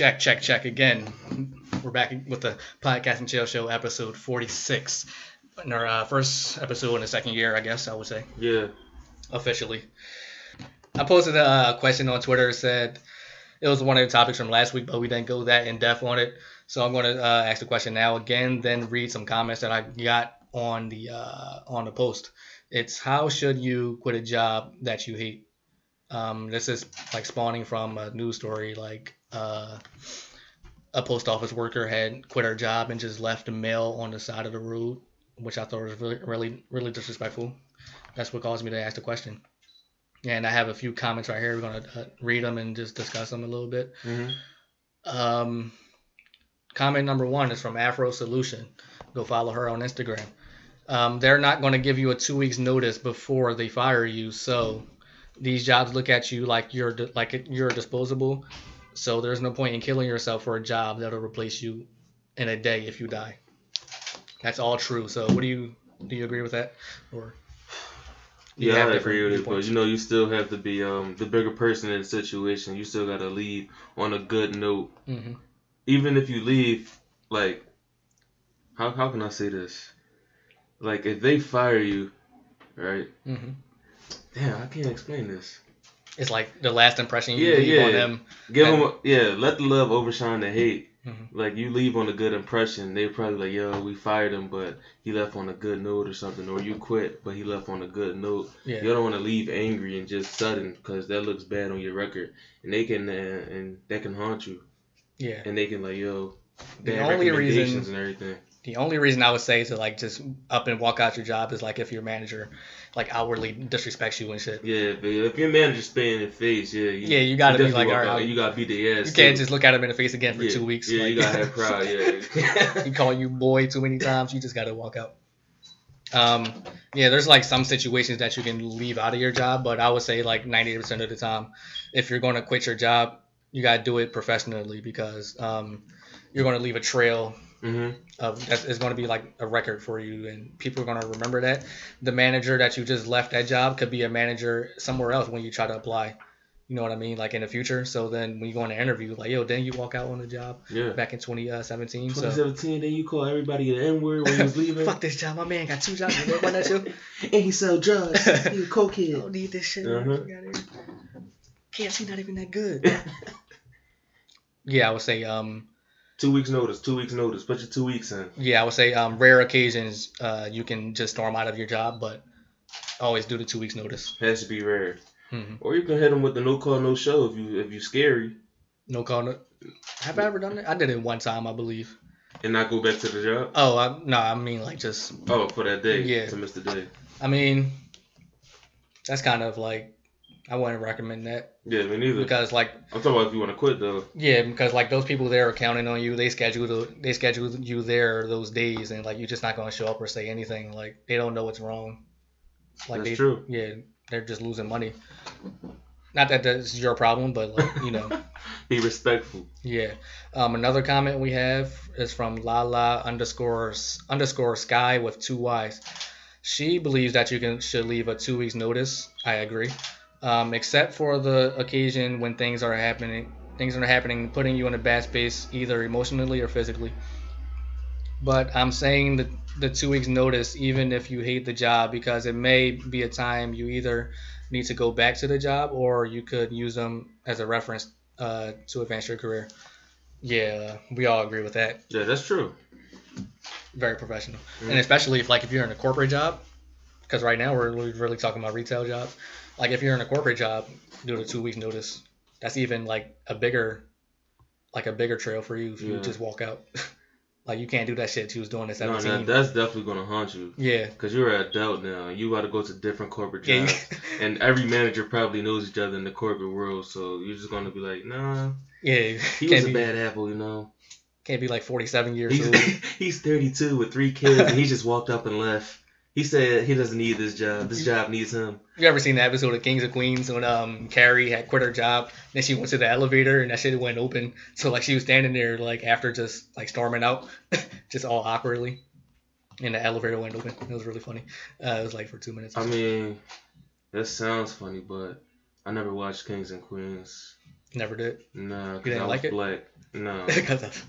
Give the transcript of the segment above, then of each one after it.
Check, check, check again. We're back with the Podcast and Chill Show episode 46. In our uh, first episode in the second year, I guess I would say, Yeah. officially. I posted a question on Twitter. Said it was one of the topics from last week, but we didn't go that in depth on it. So I'm going to uh, ask the question now again, then read some comments that I got on the uh, on the post. It's how should you quit a job that you hate? Um, this is like spawning from a news story, like uh, a post office worker had quit her job and just left a mail on the side of the road, which I thought was really, really, really disrespectful. That's what caused me to ask the question. And I have a few comments right here. We're gonna uh, read them and just discuss them a little bit. hmm Um, comment number one is from Afro Solution. Go follow her on Instagram. Um, they're not going to give you a two weeks notice before they fire you, so these jobs look at you like you're like you're disposable. So there's no point in killing yourself for a job that'll replace you in a day if you die. That's all true. So what do you do? You agree with that, or Yeah, I agree with it, but you know, you still have to be um the bigger person in the situation. You still gotta leave on a good note. Mhm. Even if you leave, like, how how can I say this? Like, if they fire you, right? Mhm. Damn, I can't explain this. It's like the last impression you Yeah, leave yeah. on them. Give And- them, yeah. Let the love overshine the hate. Mhm. Like you leave on a good impression, they probably like, yo, we fired him, but he left on a good note or something, or you quit, but he left on a good note. Yeah. You don't want to leave angry and just sudden, because that looks bad on your record, and they can uh, and that can haunt you, Yeah. and they can like, yo, The only recommendations reason- and everything. The only reason I would say to like just up and walk out your job is like if your manager like outwardly disrespects you and shit. Yeah, but if your manager spit in your face, yeah, you, Yeah, you gotta be like, alright, out. you gotta beat the ass. You can't too. just look at him in the face again for yeah, two weeks. Yeah, like, you gotta have pride. Yeah. he call you boy too many times. You just gotta walk out. Um, yeah, there's like some situations that you can leave out of your job, but I would say like 90% of the time, if you're gonna quit your job, you gotta do it professionally because um, you're gonna leave a trail hmm of that is going to be like a record for you and people are going to remember that the manager that you just left that job could be a manager somewhere else when you try to apply you know what i mean like in the future so then when you go on an interview like yo didn't you walk out on the job Yeah. back in 2017 so 2017, then you call everybody the N word when he was leaving. fuck this job my man got two jobs you about that shit and he sell drugs. he a I cokehead. don't need this shit Uh-huh. Fuck outta here. KFC not even that good yeah i would say um two weeks notice. Two weeks notice. Put your two weeks in. yeah i would say um rare occasions uh you can just storm out of your job but always do the two weeks notice Has to be rare. hmm Or you can hit them with the no call no show if you if you scary No call. No. Have I ever done it? I did it one time, I believe. and not go back to the job. Oh, I, no, I mean like just. Oh, for that day. Yeah. To miss the day. I mean, that's kind of like I wouldn't recommend that Yeah, me neither. because like I'm talking about if you want to quit though. yeah, because like those people there are counting on you. They schedule the, they schedule you there those days, and like you're just not gonna show up or say anything. Like they don't know what's wrong. Like That's they, true. Yeah, they're just losing money. Not that that's your problem, but like you know. Be respectful. Yeah. Um, another comment we have is from Lala underscore underscore Sky with two Y's. She believes that you can should leave a two weeks notice. I agree. Um, except for the occasion when things are happening, things are happening, putting you in a bad space, either emotionally or physically. But I'm saying that the two weeks notice, even if you hate the job, because it may be a time you either need to go back to the job or you could use them as a reference uh, to advance your career. Yeah, we all agree with that. Yeah, that's true. Very professional, Mhm. and especially if like if you're in a corporate job, because right now we're really really talking about retail jobs. Like if you're in a corporate job, do the two weeks notice. That's even like a bigger, like a bigger trail for you if you Yeah. just walk out. like you can't do that shit you was doing this. No, 17. that, that's definitely gonna haunt you. yeah. Cause you're an adult now. You got to go to different corporate jobs, Yeah. and every manager probably knows each other in the corporate world. So you're just gonna be like, nah, yeah. he was a be, bad apple, you know. Can't be like 47 years He's old. he's 32 with three kids, and he just walked up and left. He said he doesn't need this job. This job needs him. You ever seen the episode of Kings of Queens when um Carrie had quit her job, then she went to the elevator and that shit went open. So like she was standing there like after just like storming out, just all awkwardly, and the elevator went open. It was really funny. Uh, it was like for two minutes. I mean, that sounds funny, but I never watched Kings and Queens. Never did. Nah, You because didn't I was like it? black. No. Because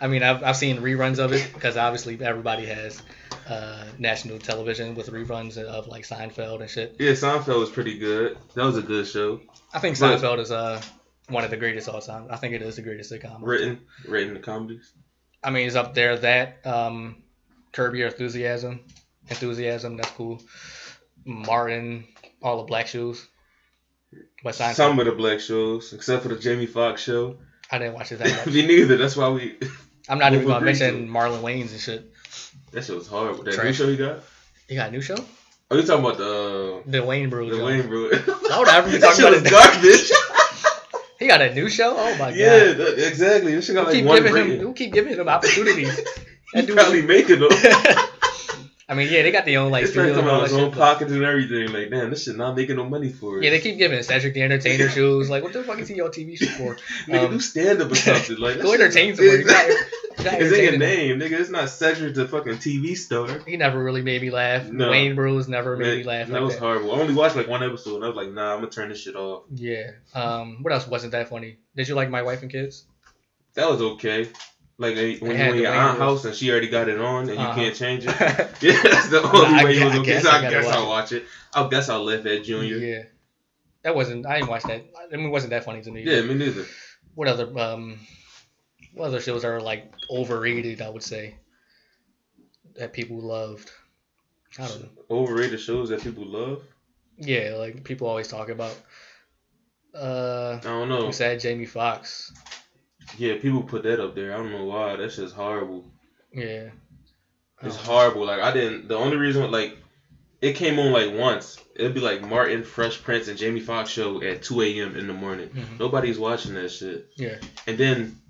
I mean, I've, I've seen reruns of it because obviously everybody has uh, national television with reruns of like Seinfeld and shit. yeah, Seinfeld was pretty good. That was a good show. I think But- Seinfeld is uh one of the greatest all time. I think it is the greatest sitcom. Written, written the comedies. I mean, it's up there. That um, Curb Your Enthusiasm, Enthusiasm. That's cool. Martin, all the Black Shoes. But Seinfeld, Some of the black shows, except for the Jamie Foxx show. I didn't watch it that much. Me neither. That's why we. I'm not even gonna mention. Marlon Wayans and shit. That shit was horrible. That new show he got. He got a new show, Oh, you talking about the The Wayans Bros. the show. Wayans bro? Why would I ever be talking about his garbage. He got a new show. Oh my yeah, god. that- exactly. This shit got Who like keep one giving him? Who keep giving him opportunities? He That dude- probably making them. I mean, yeah, they got their own like It's like studios coming out his own pockets and everything. Like, damn, this shit not making no money for us. Yeah, they keep giving Cedric the Entertainer shows. Like, what the fuck is he on TV show for? Nigga, um, do stand up or something. Like, Go entertain somebody. You got- you got It's in your entertaining. name, nigga. It's not Cedric the fucking TV star. He never really made me laugh. No. Wayans Bros never made me laugh that like was that. horrible. I only watched like one episode and I was like, nah, I'm gonna turn this shit off. Yeah. Um. What else wasn't that funny? Did you like My Wife and Kids? That was okay. Like when had you in the your Wayne aunt Bros. house and she already got it on and you Uh-huh. can't change it. yeah. Yeah, that's the only I way it gu- was I okay. guess so I I guess watch I'll it. watch it. I guess I'll laugh at Junior. Yeah. That wasn't. I didn't watch that. I mean, it wasn't that funny to me. Yeah, me neither. What other um, what other shows are like overrated? I would say that people loved. I don't know. Overrated shows that people love. Yeah, like people always talk about. Uh, I don't know. you said Jamie Foxx. Yeah, people put that up there. I don't know why. That's just horrible. Yeah. It's Um, horrible. Like I didn't. The only reason like it came on like once. It'd be like Martin, Fresh Prince, and Jamie Foxx show at 2 a.m. in the morning. Mhm. Nobody's watching that shit. Yeah. And then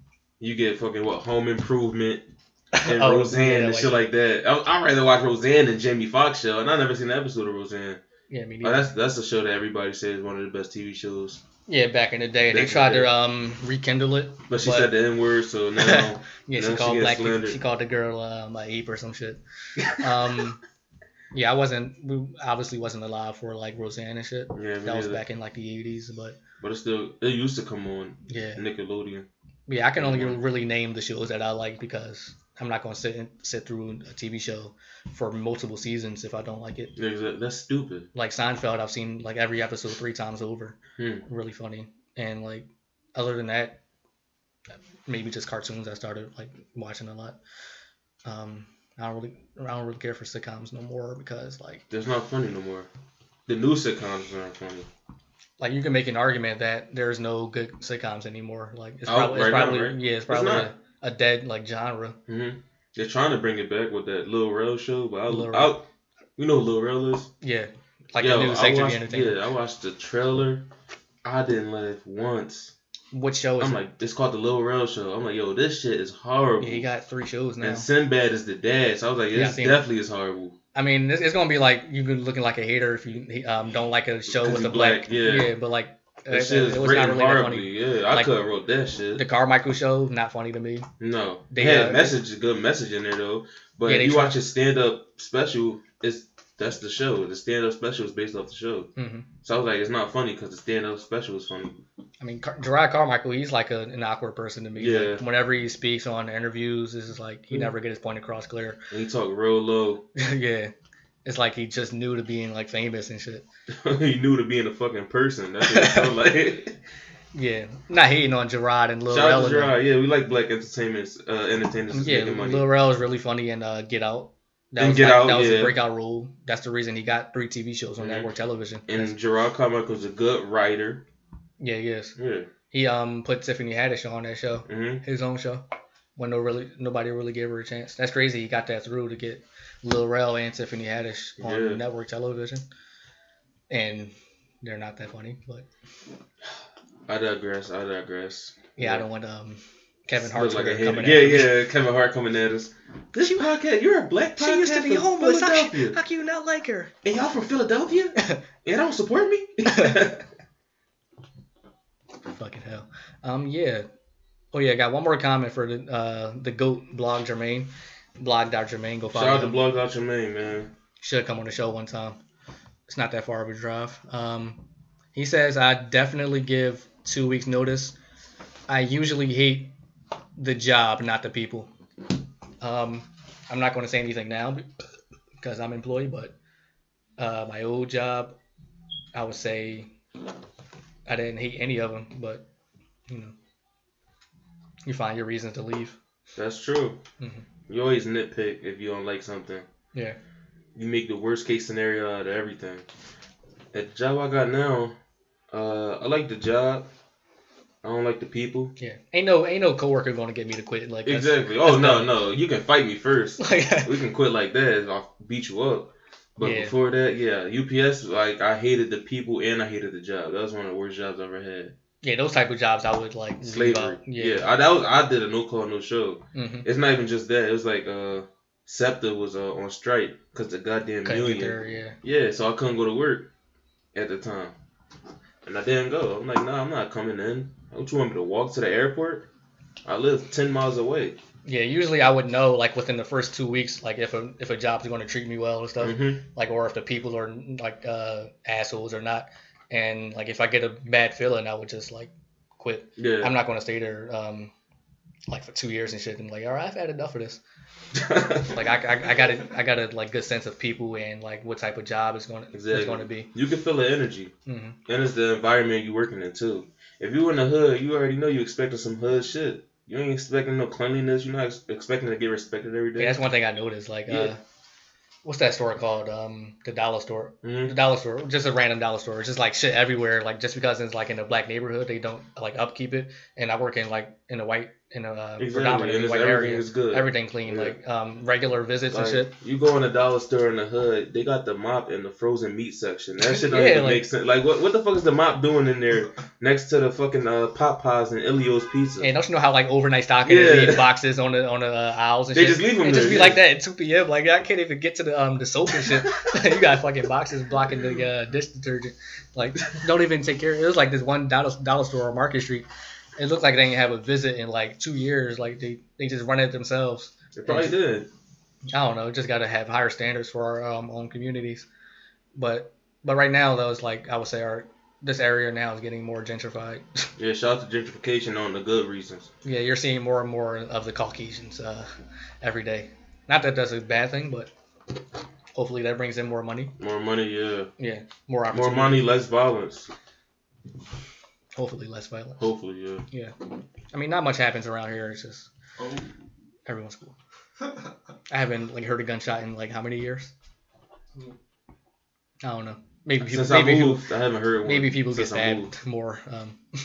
you get fucking what Home Improvement and Oh, Roseanne yeah, and like- shit like that. I, I'd rather watch Roseanne than Jamie Foxx show, and I never seen an episode of Roseanne. Yeah, me Oh, that's that's a show that everybody says is one of the best TV shows. Yeah, back in the day, they Back in tried the to um rekindle it. But she But- said the N word, so now Yeah, she she called gets black. She called the girl um, a ape or some shit. Um, yeah, I wasn't. We obviously wasn't alive for like Roseanne and shit. yeah, That was back in like the eighties, but But it's still it used to come on yeah, Nickelodeon. Yeah. I can only really name the shows that I like because I'm not gonna sit and sit through a TV show for multiple seasons if I don't like it. That's stupid. Like Seinfeld, I've seen like every episode three times over. Hmm. Really funny, and like other than that, maybe just cartoons I started like watching a lot. Um, I don't really, I don't really care for sitcoms no more because like, That's not funny no more. The new sitcoms aren't funny. Like you can make an argument that there's no good sitcoms anymore. Like it's Oh, probably, it's right now, right? yeah, it's It's probably not. a, a dead like genre. hmm They're trying to bring it back with that Lil Rel show, but I, Lil I, you know Lil Rel is? Yeah, like Yo, the new the watched. Yeah, I watched the trailer. I didn't laugh once. What show is it? I'm it? like, it's called the Lil Rel show. I'm like, yo, this shit is horrible. yeah, he got three shows now. and Sinbad is the dad, so I was like, Yeah, this it. definitely is horrible. I mean, it's, it's gonna be like you been looking like a hater if you um, don't like a show with a black. black, yeah. but like That it, shit is it was not written really horribly. funny. Yeah, I Like, could have wrote that shit. The Carmichael show, not funny to me. No, They, had uh, message, good message in there though. But Yeah, if you try- watch his stand up special, it's that's the show. The stand up special is based off the show. hmm So I was like, it's not funny because the stand up special is funny. I mean, Car- Jerrod Carmichael, he's like a, an awkward person to me. Yeah. Like, whenever he speaks on interviews, this is like he Yeah. never get his point across clear. And he talk real low. yeah, it's like he just new to being like famous and shit. he knew to being a fucking person. That's what it sounded like. Yeah, not hating on Jerrod and Lil Shout out Rel. Jerrod. Yeah, we like black entertainment uh, entertainers Yeah, making money. Lil Rel is really funny in uh, Get Out. That was Get like, Out, that was yeah. breakout role. That's the reason he got three TV shows on Mhm. network television. and Jerrod Carmichael's a good writer. yeah, he is. Yeah. He um put Tiffany Haddish on that show, hmm his own show, when no really nobody really gave her a chance. That's crazy. He got that through to get Lil Rel and Tiffany Haddish on Yeah. network television, and they're not that funny. But I digress. I digress. yeah, I don't want um Kevin Hart's like coming Yeah, yeah. Yeah, Kevin Hart coming at us. This podcast, you're a black podcast She used to be homeless. How, how can you not like her? And y'all from Philadelphia? and don't support me? Fucking hell. Um, yeah. Oh yeah, I got one more comment for the uh the goat blog Jermaine, blog Dr. Jermaine. Go follow. Shout out to. Blog Your Main, man. Should come on the show one time. It's not that far of a drive. Um, he says I definitely give two weeks notice, I usually hate the job, not the people. Um, I'm not going to say anything now because I'm employed, but uh, my old job, I would say I didn't hate any of them, but you know, you find your reasons to leave. That's true. Mhm. You always nitpick if you don't like something. Yeah. You make the worst case scenario out of everything. At the job I got now, uh, I like the job. I don't like the people. Yeah, ain't no ain't no coworker gonna get me to quit. Like that's- Exactly. Oh that's no, no. You can fight me first. Like, we can quit like that. I'll beat you up. But Yeah. before that, yeah, UPS. Like I hated the people and I hated the job. That was one of the worst jobs I ever had. yeah, those type of jobs I would like leave Slavery. out. Yeah, I, that was I did a no call no show. hmm It's not even just that. It was like uh, SEPTA was uh, on strike because the goddamn Couldn't union. there. Yeah. Yeah, so I couldn't go to work at the time, and I didn't go. I'm like, nah, I'm not coming in. Don't you want me to walk to the airport? I live ten miles away. Yeah, usually I would know like within the first two weeks, like if a if a job's going to treat me well and stuff, hmm like or if the people are like uh, assholes or not, and like if I get a bad feeling, I would just like quit. Yeah. I'm not going to stay there um like for two years and shit. And like, all right, I've had enough of this. Like I, I, I got a I got a like good sense of people and like what type of job is going to Exactly. is going to be. you can feel the energy, hmm and it's the environment you're working in too. If you in the hood, you already know you expecting some hood shit. You ain't expecting no cleanliness. You're not ex- expecting to get respected every day. Yeah, that's one thing I noticed. Like, uh, what's that store called? Um, the dollar store. Mhm. The dollar store, just a random dollar store. It's just like shit everywhere. Like just because it's like in a black neighborhood, they don't like upkeep it. And I work in like in a white in a uh, Exactly, predominantly white everything area. is good. Everything clean, Yeah. like um, regular visits Like, and shit. You go in a dollar store in the hood, they got the mop in the frozen meat section. That shit don't Yeah, even like- make sense. Like, what what the fuck is the mop doing in there next to the fucking uh, Pop Pies and Elio's Pizza? And don't you know how like overnight stocking Yeah. boxes on the on the uh, aisles and They shit? just leave 'em It just be yeah. like that at 2 p.m. Like I can't even get to the um the soap and shit. you got fucking boxes blocking the uh, dish detergent. Like don't even take care. It was like this one dollar dollar store on Market Street. It looked like they didn't have a visit in like two years. Like they they just run it themselves. They probably did. I don't know. Just got to have higher standards for our um, own communities. But but right now though, it's like I would say our this area now is getting more gentrified. Yeah, shout out to gentrification on the good reasons. yeah, you're seeing more and more of the Caucasians uh, every day. Not that that's a bad thing, but hopefully that brings in more money. More money, yeah. Yeah, more opportunities. More money, less violence. Hopefully less violence. Hopefully, yeah. Yeah. I mean, not much happens around here. It's just Oh. everyone's cool. I haven't like heard a gunshot in like how many years? I don't know. Maybe people. Since I maybe people. moved, I haven't heard one. Maybe people get since I stabbed more. Um, Yeah.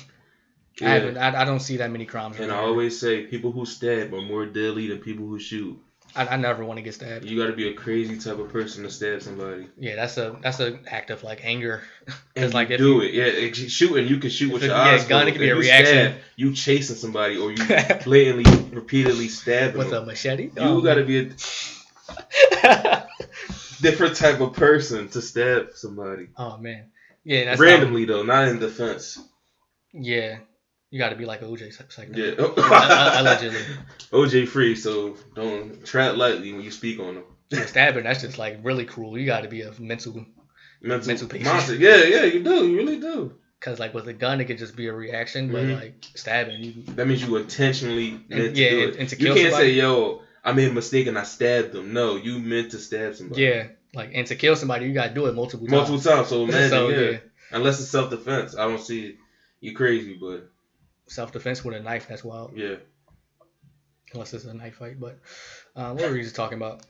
I haven't. I, I don't see that many crimes. And I always say people who stab are more deadly than people who shoot. I, I never want to get stabbed. You got to be a crazy type of person to stab somebody. Yeah, that's a that's an act of like anger. And like do you, it, yeah. You shooting, you can shoot with your yeah, eyes gun, it could be a you reaction. Stab, you chasing somebody, or you blatantly, repeatedly stabbing with a machete. You oh. got to be a different type of person to stab somebody. oh man. Yeah, that's Randomly um, though, not in defense. yeah, you got to be like OJ psycho. Yeah. Allegedly. OJ free, so don't tread lightly when you speak on him. Yeah, stabbing. That's just like really cruel. You got to be a mental. Mental, Mental patient. monster. Yeah, yeah, you do. You really do. Cause like with a gun, it could just be a reaction, but Mhm. like stabbing, you That means you intentionally meant to yeah, do it. and to kill you can't somebody. say, "Yo, I made a mistake and I stabbed them." No, you meant to stab somebody. yeah, like and to kill somebody, you got to do it multiple times. multiple times. So imagine, So, yeah. yeah. Unless it's self defense, I don't see it. You crazy, but Self defense with a knife, that's wild. yeah. Unless it's a knife fight, but uh, what were we just talking about?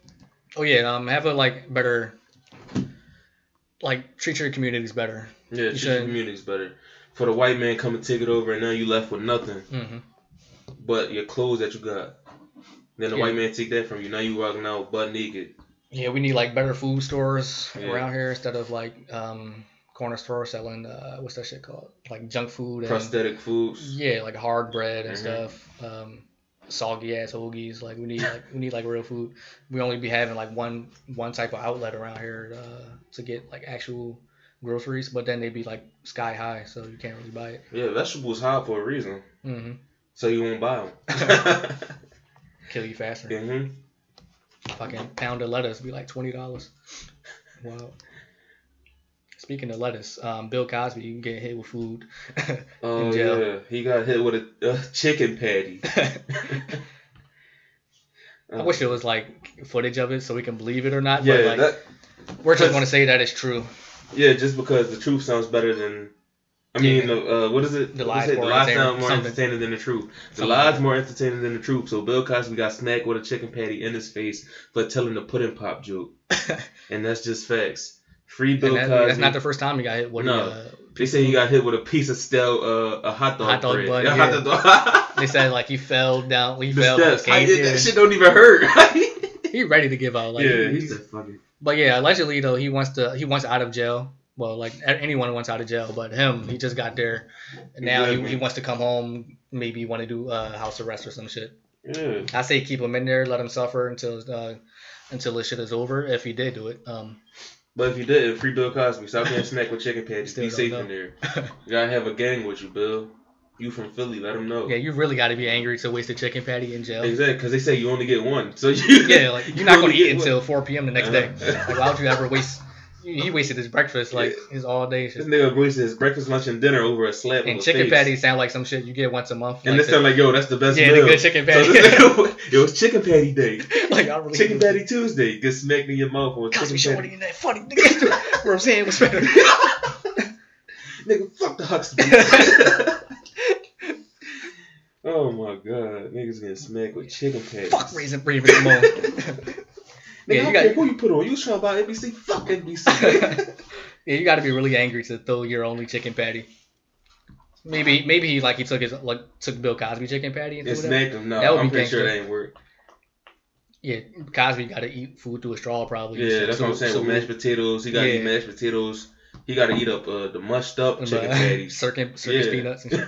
Oh yeah, um, have a like better, like treat your communities better. Yeah, treat your communities better. For the white man come and take it over, and now you left with nothing Mm-hmm. but your clothes that you got. Then the Yeah. white man take that from you. Now you walking out butt naked. Yeah, we need like better food stores Yeah. around here instead of like um corner store selling uh what's that shit called? Like junk food and Prosthetic foods. yeah like hard bread and Mhm. stuff um soggy ass hoagies. Like we need like we need like real food. We only be having like one one type of outlet around here uh, to get like actual groceries but then they'd be like sky high so you can't really buy it. Yeah, vegetables high for a reason, hmm so you won't buy them. kill you faster. Hmm fucking pound of lettuce be like twenty dollars. Wow Speaking of lettuce, um, Bill Cosby you can get hit with food. Oh jail. yeah, he got hit with a, a chicken patty. I wish it was like footage of it so we can believe it or not. Yeah, but like that, we're just going to say that it's true. yeah, just because the truth sounds better than. I mean, Yeah. the, uh, what is it? The lies it? The lies sound more something. entertaining than the truth. The Something. lies more entertaining than the truth. So Bill Cosby got smacked with a chicken patty in his face for telling the pudding pop joke, and that's just facts. Free Bill that, Cosby. that's not the first time he got hit. What No. uh, they say he got hit with a piece of stale, uh, a hot dog, Hot dog bread. bun, Yeah, yeah. dog. they said like he fell down. He the fell. steps. I did that shit don't even hurt. He ready to give out. Like, yeah, he- he's a fucking. But yeah, allegedly though he wants to he wants out of jail. Well, like anyone wants out of jail, but him he just got there. And now he, he wants to come home. Maybe want to do uh, house arrest or some shit. Yeah. I say keep him in there, let him suffer until uh, until this shit is over. If he did do it, um, But if you didn't, free Bill Cosby. Stop getting snack with chicken patties. Be safe know. in there. You gotta have a gang with you, Bill. You from Philly, let them know. yeah, you really got to be angry to waste a chicken patty in jail. Exactly, because they say you only get one. So you. Yeah, like you're you not gonna eat one. until 4 p.m. the next day. Uh-huh. Like why would you ever waste? He wasted his breakfast, like his all day This nigga wasted his breakfast, lunch, and dinner over a slap. And chicken patties sound like some shit you get once a month. And like this sound like, yo, that's the best Yeah, the good chicken So patty. nigga- it was chicken patty day. like I really Chicken patty Tuesday. Get smacked in your mouth on Cosby chicken patty. ain't that funny. Nigga. What I'm saying was better. Nigga, fuck the Huxtable. oh my god, niggas getting smacked with chicken patties. Fuck Raisin Raven-Symoné. Nigga, Yeah, you got- who you put on. You was trying to buy NBC? Fuck NBC. yeah, you got to be really angry to throw your only chicken patty. Maybe, maybe he like he took his like took Bill Cosby chicken patty and and threw it out. smacked him. No, That would I'm be pretty sure that ain't work. Yeah, Cosby got to eat food through a straw probably. Yeah, that's what I'm saying. So- with mashed potatoes, he got to Yeah. eat mashed potatoes. He got to eat up uh, the mushed up so- chicken patties. circus, circus Yeah. peanuts. And shit.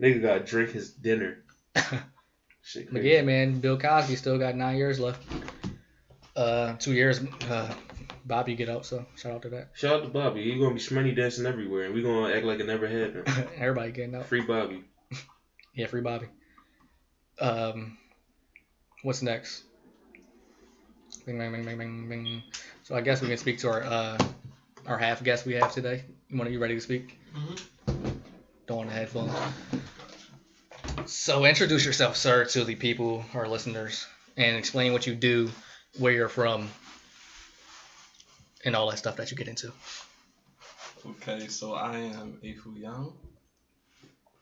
Nigga got to drink his dinner. Shit But yeah, man, Bill Cosby still got nine years left. Uh, two years. Uh, Bobby get out, so shout out to that. Shout out to Bobby. He gonna be shmoney dancing everywhere, and we gonna act like it never happened. Everybody getting out. Free Bobby. Yeah, free Bobby. Um, what's next? Bing, bing, bing, bing, bing, bing. So I guess we can speak to our uh, our half guest we have today. You want you ready to speak? Don't want the headphones. So introduce yourself, sir, to the people, our listeners, and explain what you do, where you're from, and all that stuff that you get into. Okay, so I am Afooyoung.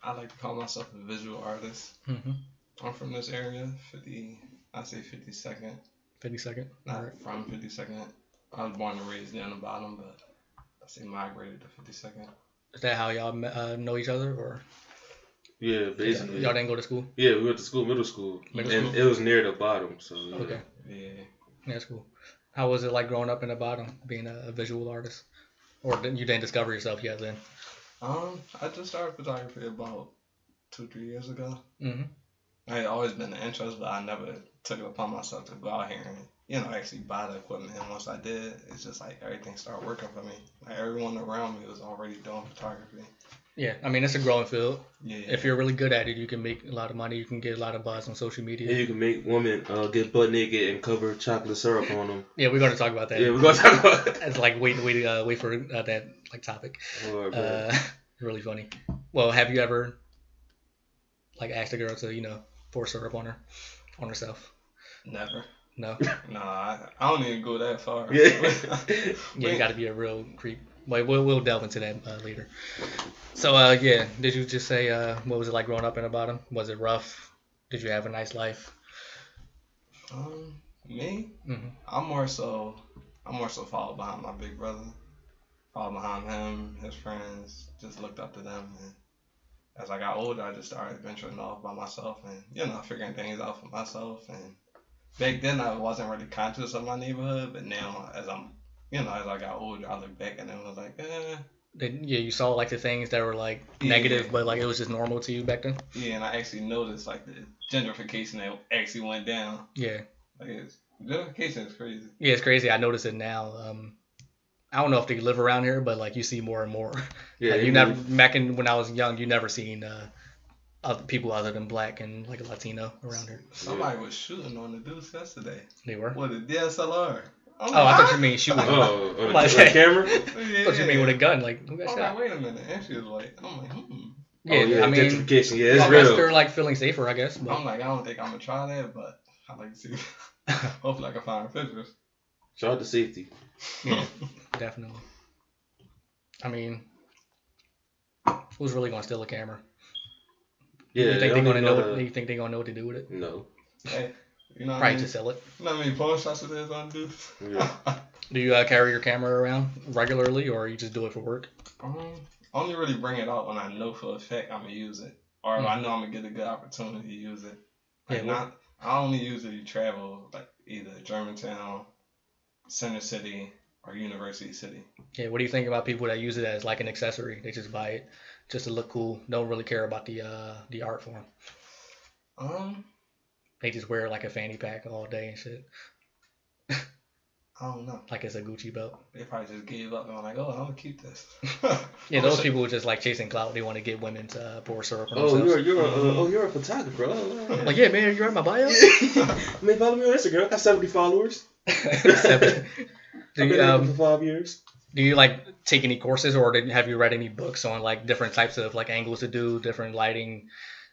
I like to call myself a visual artist. Mm-hmm. I'm from this area, 50, I say 52nd, Fifty second. not All right. from 52nd. I was born and raised down the bottom, but I say migrated to 52nd. Is that how y'all uh, know each other, or Yeah, basically. y'all didn't go to school? Yeah, we went to school, middle school, Middle and school? it was near the bottom. So yeah. Okay. Yeah. That's cool. How was it like growing up in the bottom, being a, a visual artist? Or didn't, you didn't discover yourself yet then? Um, I just started photography about two, three years ago. Mm-hmm. I had always been an interest, but I never took it upon myself to go out here and, you know, actually buy the equipment. And once I did, it's just like everything started working for me. Like everyone around me was already doing photography. Yeah, I mean it's a growing field. Yeah. If you're really good at it, you can make a lot of money. You can get a lot of buzz on social And media. you can make women uh, get butt naked and cover chocolate syrup on them. Yeah, we're going to talk about that. Yeah, we're gonna talk about. It's like wait, wait, uh, wait for uh, that like topic. Oh, bro. Uh, really funny. Well, have you ever like asked a girl to you know pour syrup on her, on herself? Never. No. No, I, I don't even go that far. yeah. Yeah, you got to be a real creep. But we'll we'll delve into that uh, later. So uh, yeah, did you just say uh, what was it like growing up in the bottom? Was it rough? Did you have a nice life? um, me, hmm I'm more so, I'm more so followed behind my big brother. Followed behind him, his friends, just looked up to them. And as I got older, I just started venturing off by myself and, you know, figuring things out for myself. And back then, I wasn't really conscious of my neighborhood, but now, as I'm, you know, as I got older, I looked back and I was like, eh, Did, yeah, you saw like the things that were like Yeah. negative, but like it was just normal to you back then. yeah. And I actually noticed like the gentrification that actually went down. Yeah, Like, it's, gentrification is crazy. yeah, it's crazy. I notice it now. Um, I don't know if they live around here, but like you see more and more. yeah, like, you you never back in when I was young, you never seen uh, other people other than black and like a Latino around here. Somebody was shooting on the dudes yesterday. They were. With a DSLR. I'm Oh, I thought you mean shooting. Oh, on the, Like- the camera? "Huh?" I thought you mean with a gun. Like who got I'm shot? like, wait a minute. And she was like, I'm like, hmm. Yeah, oh, yeah, I mean, gentrification. Yeah, it's real. they're like feeling safer, I guess. But I'm like, I don't think I'm gonna try that, but I like to see. Hopefully, I can find pictures. Shout out to safety. yeah, definitely. I mean, who's really gonna steal a camera? Yeah, you think they they're gonna know? know What, you think they're gonna know what to do with it? No. Hey, you know what I mean? to sell it. You know how many porn shots it is on dude? Yeah. Do you uh, carry your camera around regularly, or you just do it for work? um, I only really bring it out when I know for a fact I'm gonna use it, or if I know I'm gonna get a good opportunity to use it. Like Hmm. Yeah, not, I only usually travel like either Germantown, Center City, or University City. Yeah. What do you think about people that use it as like an accessory? They just buy it just to look cool. Don't really care about the uh, the art form. Um, They just wear like a fanny pack all day and shit, I don't know. like it's a Gucci belt. They probably just gave up and were like, oh, I'm gonna keep this. Yeah, I'm those sure- people just like chasing clout. They want to get women to uh, pour syrup on Oh, themselves. you're you're a, uh, Mhm. oh you're a photographer. Oh, Like, yeah, man, you're in my bio. I mean, follow me on Instagram. I got 70 followers. Seven. do I've you been um, um for five years. do you like take any courses or did, have you read any books on like different types of like angles to do, different lighting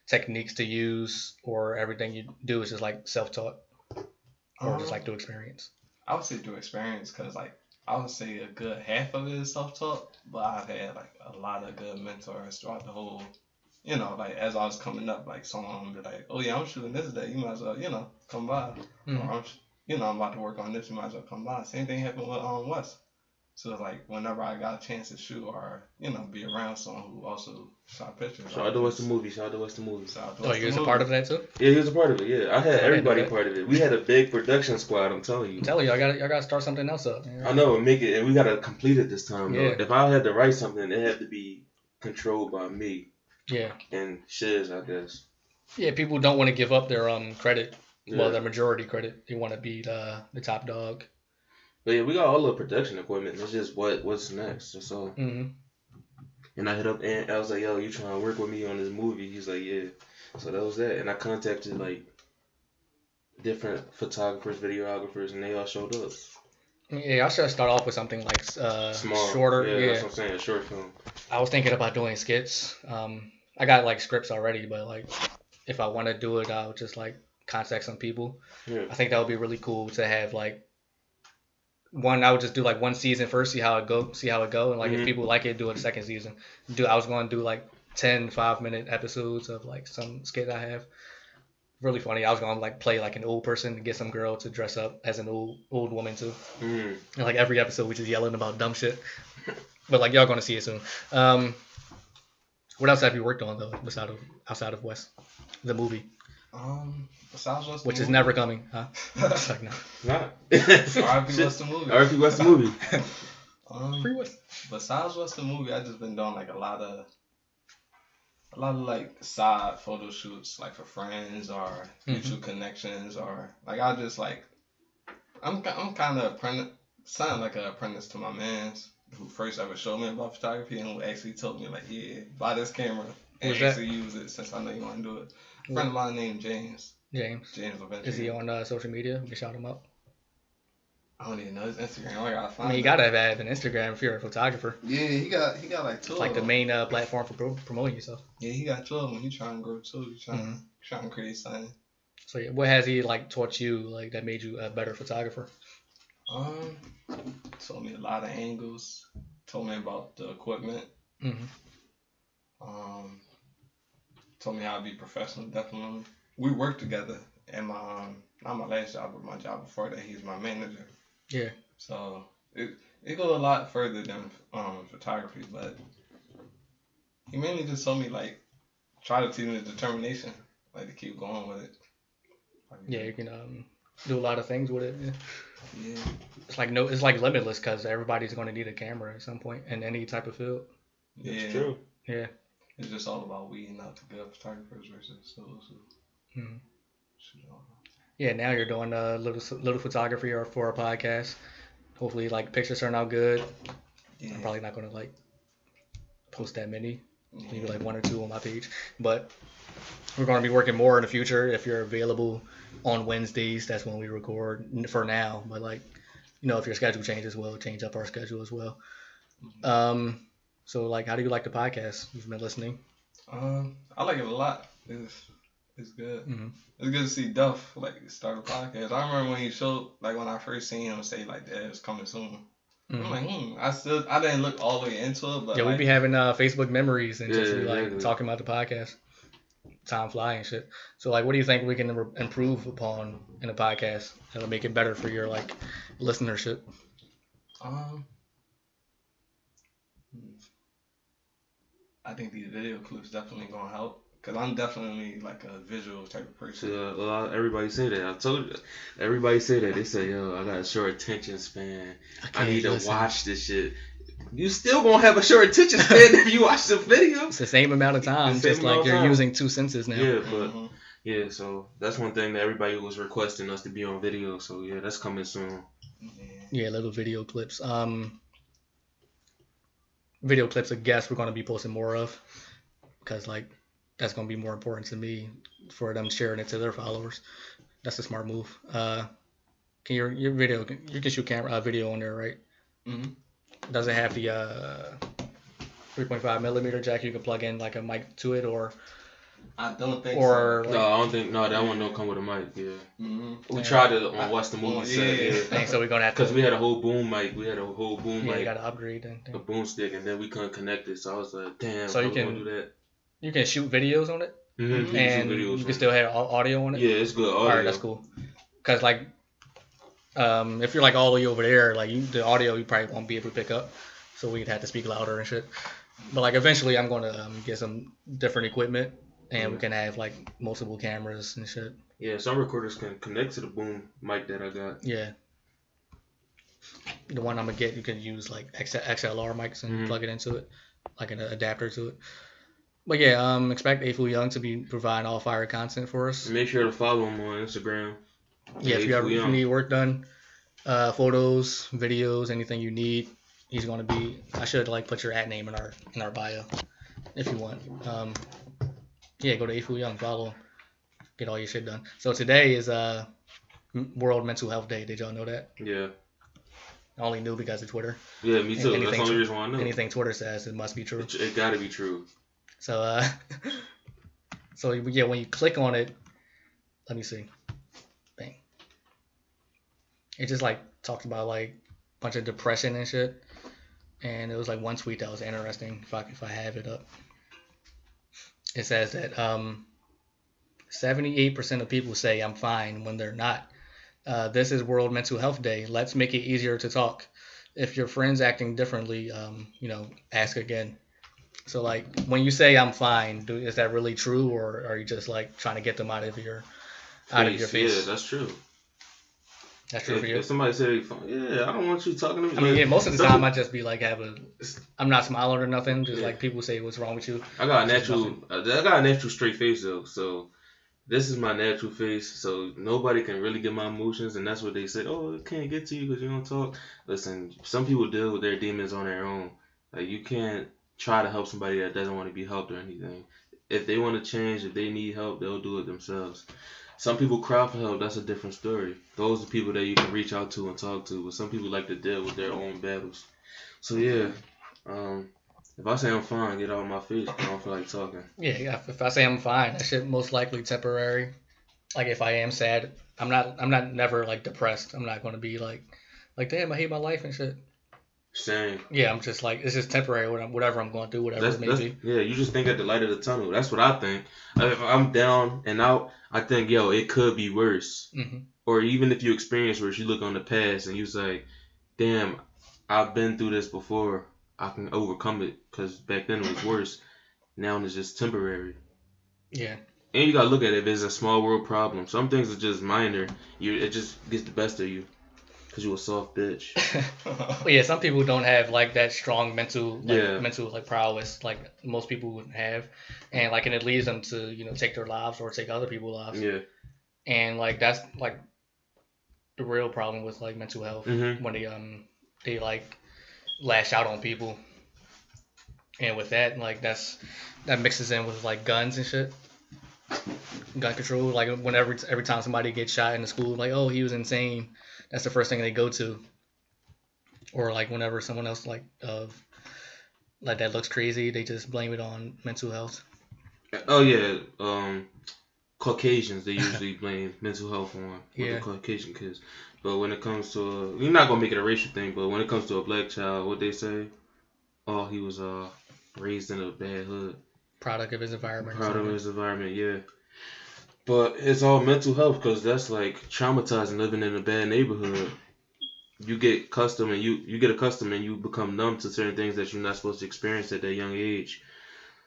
techniques to use, or everything you do is just like self taught or just Um, like through experience? I would say through experience, cause like I would say a good half of it is self-taught, but I've had like a lot of good mentors throughout the whole. You know, like as I was coming up, like someone would be like, "Oh yeah, I'm shooting this day. You might as well, you know, come by." Mhm. Or I'm, sh- you know, I'm about to work on this. You might as well come by. Same thing happened with um West. So it's like whenever I got a chance to shoot or you know be around someone who also shot pictures. Shout out to Western Movie. Shout out to Western Movie. Shout out to Oh, Western you was a part of that too? Yeah, he was a part of it. Yeah, I had didn't everybody part of it. We had a big production squad. I'm telling you. I'm telling you, I got I got to start something else up. I know, and make it, and we gotta complete it this time. though. If I had to write something, it had to be controlled by me Yeah, and Shiz, I guess. yeah. People don't want to give up their um credit. Yeah. Well, their majority credit. They want to be the the top dog. But yeah, we got all the production equipment. It's just what what's next. That's all. hmm And I hit up and I was like, "Yo, you trying to work with me on this movie?" He's like, "Yeah." So that was that, and I contacted like different photographers, videographers, and they all showed up. Yeah, I should start off with something like uh, Small, shorter. Yeah, Yeah, that's what I'm saying. Short film. I was thinking about doing skits. Um, I got like scripts already, but like if I want to do it, I'll just like contact some people. Yeah. I think that would be really cool to have like one. I would just do like one season first, see how it go, see how it go, and like Mhm. if people like it, do a second season. Do I was going to do like 10 five minute episodes of like some skit I have. Really funny. I was going to like play like an old person and get some girl to dress up as an old old woman too. Mm. And like every episode, we just yelling about dumb shit. But like y'all gonna see it soon. Um, what else have you worked on though, outside of outside of West, the movie, Um, besides Western which is Movie- never coming, huh? It's like no. Not. R.I.P. Shit. Western Movie. R.I.P. Western movie. Um, Free West. besides Western Movie, I just been doing like a lot of, a lot of like side photo shoots, like for friends or Mhm. mutual connections, or like I just like, I'm I'm kind of apprentice, sound like an apprentice to my man's who first ever showed me about photography and who actually told me like, yeah, buy this camera and Who's that? actually use it since I know you want to do it. A friend of mine named James. James. James. Is he on uh, social media? We can shout him up. I don't even know his Instagram. I gotta find. I mean, you gotta have an Instagram if you're a photographer. Yeah, he got he got like two. It's like the main uh, platform for pro- promoting yourself. Yeah, he got two of them. He trying to grow too. He trying Mhm. trying to create something. So yeah, what has he like taught you like that made you a better photographer? Um, told me a lot of angles. Told me about the equipment. hmm Um, told me how to be professional. Definitely, we worked together. And my um, not my last job, but my job before that, he's my manager. Yeah. So it it goes a lot further than um photography, but he mainly just told me like try to teach me the determination, like to keep going with it. Like, Yeah, you can um, do a lot of things with it. Yeah. Yeah. It's like no, it's like limitless because everybody's going to need a camera at some point in any type of field. Yeah. It's true. Yeah. It's just all about weeding out the good photographers versus those who Mhm. Yeah, now you're doing a little little photography or for a podcast. Hopefully, like pictures turn out good. Yeah. I'm probably not gonna like post that many. yeah. Maybe like one or two on my page. But we're gonna be working more in the future. If you're available on Wednesdays, that's when we record for now. But like you know if your schedule changes, we'll change up our schedule as well. Um, so like, how do you like the podcast? You've been listening. Um, I like it a lot. It's it's good. Mhm. It's good to see Duff like start a podcast. I remember when he showed like when I first seen him say like that it's coming soon. I'm Mhm. like, hmm. I still I didn't look all the way into it, but Yeah, we like, be having uh, Facebook memories and just Yeah, be, like exactly. talking about the podcast. Time flying shit. So like, what do you think we can im- improve upon in the podcast that'll make it better for your like listenership? um. hmm. I think these video clips definitely gonna help because I'm definitely like a visual type of person. Yeah, a lot, everybody say that. I told you. Everybody say that. They say, "Yo, I got a short attention span. I can't need to watch this shit." You still gonna have a short attention span if you watch the video. It's the same amount of time, The just like you're time. using two senses now. Yeah, but Mhm. yeah. So that's one thing that everybody was requesting us to be on video. So yeah, that's coming soon. Yeah. Yeah, little video clips. Um, video clips. I guess we're gonna be posting more of, because like that's gonna be more important to me for them sharing it to their followers. That's a smart move. Uh, can your your video you can shoot camera uh, video on there, right? Mhm. Does it have the uh 3.5 millimeter jack you can plug in like a mic to it, or I don't think or so. like, no, I don't think. No, that one don't come with a mic. Yeah, hmm we Yeah. tried it on What's the Movie Oh, set. yeah. Yeah, so we're gonna have to because we had a whole boom mic. We had a whole boom yeah, you mic, gotta upgrade then. a boom stick, and then we couldn't connect it. So I was like, damn. So you we gonna can- do that. You can shoot videos on it, Mm-hmm. and you can still have audio on it. Yeah, it's good audio. All right, that's cool. Cause like, um, if you're like all the way over there, like you, the audio you probably won't be able to pick up, so we'd have to speak louder and shit. But like eventually, I'm going to um, get some different equipment, and we Mhm. can have like multiple cameras and shit. Yeah, some recorders can connect to the boom mic that I got. Yeah. The one I'm gonna get, you can use like X- XLR mics and Mhm. plug it into it, like an adapter to it. But yeah, um, expect Afooyoung to be providing all fire content for us. Make sure to follow him on Instagram. Yeah, if you, if you need work done, uh, photos, videos, anything you need, he's gonna be. I should like put your at name in our in our bio, if you want. Um, yeah, go to Afooyoung, follow him, get all your shit done. So today is uh World Mental Health Day. Did y'all know that? Yeah, I only knew because of Twitter. yeah, me too. That's the Anything only reason why I know. Anything Twitter says, it must be true. It, it gotta be true. So uh, so yeah, when you click on it, let me see. Bang. It just like talked about like a bunch of depression and shit, and it was like one tweet that was interesting. If I if I have it up, it says that um, seventy eight percent of people say I'm fine when they're not. Uh, this is World Mental Health Day. Let's make it easier to talk. If your friend's acting differently, um, you know, ask again. So like when you say I'm fine, do, is that really true, or are you just like trying to get them out of your out of your Face, face? Yeah, that's true. That's true If, for you. if somebody say yeah, I don't want you talking to me. I mean, yeah, most of the time I just be like, have a, I'm not smiling or nothing. Just Yeah. like people say, what's wrong with you? I got a natural. Uh, I got a natural straight face though, so this is my natural face. So nobody can really get my emotions, and that's what they said. Oh, it can't get to you because you don't talk. Listen, some people deal with their demons on their own. Like you can't try to help somebody that doesn't want to be helped or anything. If they want to change, if they need help, they'll do it themselves. Some people cry for help. That's a different story. Those are people that you can reach out to and talk to. But some people like to deal with their own battles. So yeah, um, if I say I'm fine, get out of my face. I don't feel like talking. Yeah, if I say I'm fine, that shit most likely temporary. Like if I am sad, I'm not. I'm not never like depressed. I'm not gonna be like, like damn, I hate my life and shit. Same. Yeah, I'm just like it's just temporary. Whatever whatever I'm going through, whatever That's, it may be. yeah, you just think at the light of the tunnel. That's what I think. If I'm down and out, I think, yo, it could be worse. hmm Or even if you experience worse, you look on the past and you say, damn, I've been through this before. I can overcome it because back then it was worse. Now it's just temporary. Yeah, And you gotta look at it it's a small world problem. Some things are just minor. You it just gets the best of you because you a soft bitch. But yeah, some people don't have like that strong mental, like, Yeah. mental like prowess like most people would have, and like and it leads them to you know take their lives or take other people's lives, Yeah. and like that's like the real problem with like mental health Mhm. when they um they like lash out on people, and with that like that's that mixes in with like guns and shit. Gun control, like whenever every time somebody gets shot in the school, like oh he was insane, that's the first thing they go to. or like whenever someone else like of like that looks crazy, they just blame it on mental health. Oh yeah, um, Caucasians they usually blame mental health on Yeah. the Caucasian kids. But when it comes to a, you're not gonna make it a racial thing, but when it comes to a black child, what they say? Oh, he was uh raised in a bad hood, Product of his environment. proud of his environment, yeah. But it's all mental health because that's like traumatizing living in a bad neighborhood. You get accustomed and you you get accustomed and you become numb to certain things that you're not supposed to experience at that young age.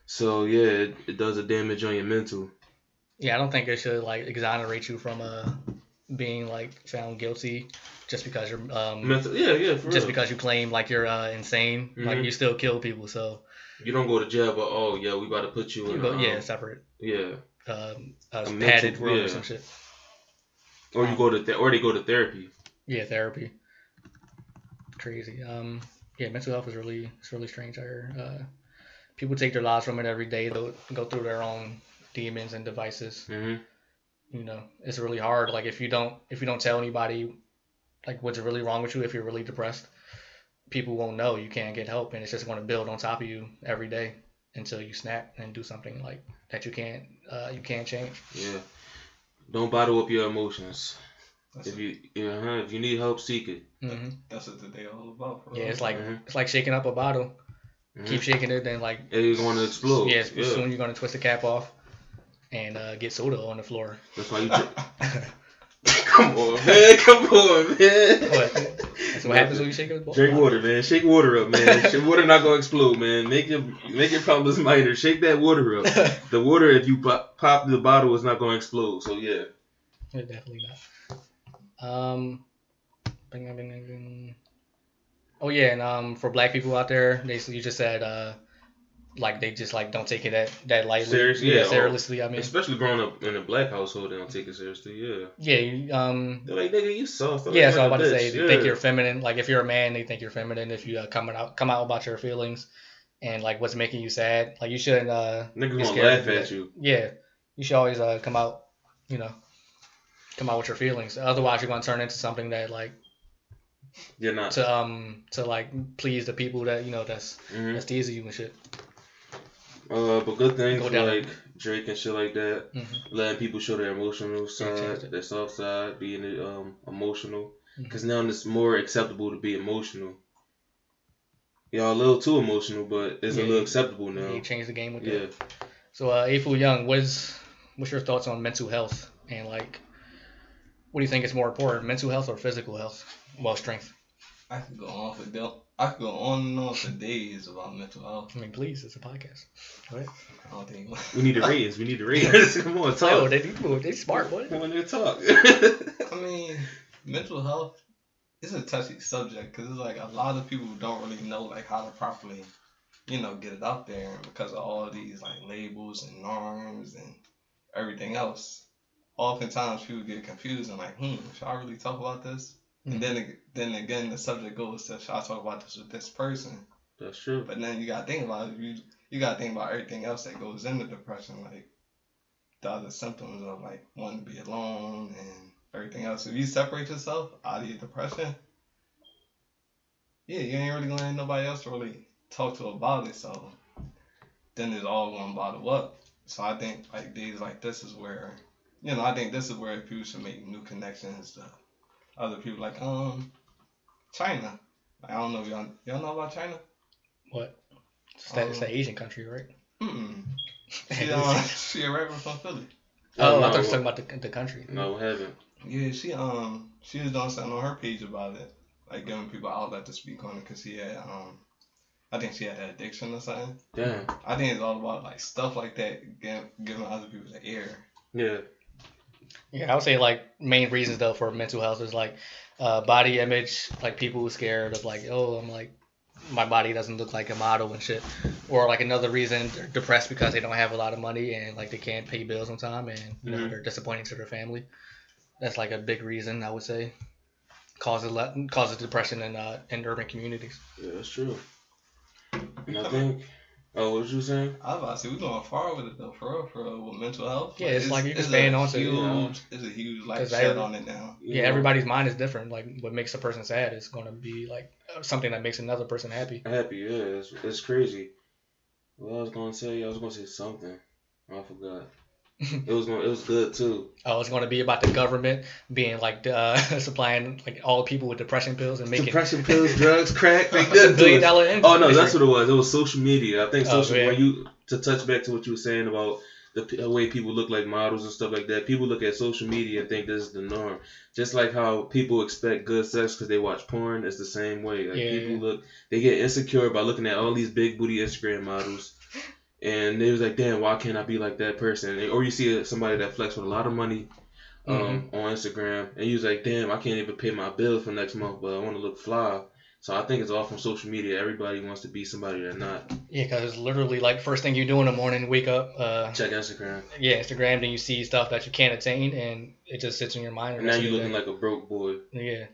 So yeah, it, it does a damage on your mental. Yeah, I don't think it should like exonerate you from uh being like found guilty just because you're um Mental, yeah, yeah, for just real. because you claim like you're uh insane. Like Mhm. you still kill people, so you don't go to jail, but oh yeah, we about to put you in. go, um, yeah, separate yeah. Um A mental- padded room yeah. or some shit. Or you go to th- or they go to therapy. Yeah, therapy. Crazy. Um, yeah, mental health is really it's really strange. I hear. Uh, people take their lives from it every day. They go through their own demons and devices. hmm You know, it's really hard. Like if you don't if you don't tell anybody, like what's really wrong with you, if you're really depressed, people won't know. You can't get help, and it's just going to build on top of you every day until you snap and do something like that. You can't uh, you can't change. Yeah. Don't bottle up your emotions. That's, If what, you yeah, huh, if you need help, seek it. hmm that's what today all about. Bro. Yeah, it's like Mhm. it's like shaking up a bottle. Mhm. Keep shaking it, then like It's going to explode. Yeah, Yeah, soon you're gonna twist the cap off and uh, get soda on the floor. That's why you. Drink. Come on, man. Come on, man. What? That's what happens when you shake a bottle. Drink water, man. Shake water up, man. Shake water not gonna explode, man. Make your make your problems minor. Shake that water up. The water, if you pop, pop the bottle, is not gonna explode. So yeah. Yeah, definitely not. Um, bing, bing, bing, bing. oh yeah, and um, for black people out there, they you just said uh, like they just like don't take it that that lightly. Serious? Yeah, seriously. I mean, Especially growing up in a black household, they don't take it seriously. Yeah. yeah, um, They're like, nigga, you soft. I'm yeah. like, So I was about to say, they yeah." think you're feminine. Like if you're a man, they think you're feminine. If you uh, come out come out about your feelings and like what's making you sad, like you shouldn't uh Niggas gonna laugh at that. you. yeah, you should always uh, come out, you know, come out with your feelings. Otherwise, you're gonna turn into something that like You're not. to um to like please the people that you know that's Mhm. that's teasing you and shit. Uh, but good things Go like Drake and shit like that, hmm letting people show their emotional side, their soft side, being um emotional. Because now it's more acceptable to be emotional. Y'all a little too emotional, but it's Yeah, a little you- acceptable now. You changed the game with Yeah. that. So, uh, Afooyoung, what's what's your thoughts on mental health and like, what do you think is more important, mental health or physical health? Well, strength. I could go on for del- I could go on and on for days about mental health. I mean, please, it's a podcast. Go ahead. I don't think. We need the ratings. We need the ratings. Come on, talk. they they, they smart, boy. Come on, there, talk. I mean, mental health is a touchy subject because it's like a lot of people don't really know like how to properly, you know, get it out there because of all these like labels and norms and everything else. Oftentimes people get confused and like, hmm, should I really talk about this? And then then again the subject goes to should I talk about this with this person? That's true. But then you gotta think about it. You you gotta think about everything else that goes into depression, like the other symptoms of like wanting to be alone and everything else. If you separate yourself out of your depression, yeah, you ain't really gonna have nobody else to really talk to about it. So then it's all gonna bottle up. So I think like days like this is where you know I think this is where people should make new connections to other people like um China. I don't know if y'all y'all know about China. What? It's that, it's Um, Asian country, right? Mm-mm. She, uh, she a rapper from Philly. oh, no, I thought you were talking about the, the country. No, we haven't. Yeah, she um she was doing something on her page about it, like giving people outlet to speak on it, cause she had um I think she had an addiction or something. Damn. I think it's all about like stuff like that, giving, giving other people the air. Yeah. Yeah, I would say like main reasons though for mental health is like uh, body image, like people who scared of like, oh, I'm like my body doesn't look like a model and shit, or like another reason they're depressed because they don't have a lot of money and like they can't pay bills on time and you know Mhm. they're disappointing to their family. That's like a big reason I would say causes le- causes depression in uh, in urban communities. Yeah, that's true. And I think Oh, what you saying? I was about to say we going far with it though, for real, for real, with mental health. Yeah, it's like you can it's stand a on to it, huge, you know. It's a huge like shed every- on it now. Yeah, know, everybody's mind is different. Like what makes a person sad is going to be like uh, something that makes another person happy. happy. Yeah, it's, it's crazy. What I was gonna say, I was gonna say something. I forgot. It was it was good too. Oh, it's going to be about the government being like uh, supplying like all people with depression pills and making Depression pills, drugs, crack, they a billion dollar Oh no, that's what it was. It was social media. I think Oh, social when you to touch back to what you were saying about the way people look like models and stuff like that. People look at social media and think this is the norm. Just like how people expect good sex because they watch porn, it's the same way. Like Yeah, people look, they get insecure by looking at all these big booty Instagram models. And they was like, damn, why can't I be like that person? Or you see somebody that flex with a lot of money um, Mm-hmm. on Instagram, and you was like, damn, I can't even pay my bill for next month, but I want to look fly. So I think it's all from social media. Everybody wants to be somebody they're not. Yeah, because literally like first thing you do in the morning, wake up, uh, Check Instagram. yeah, Instagram, then you see stuff that you can't attain, and it just sits in your mind. And now you're looking like a broke boy. yeah,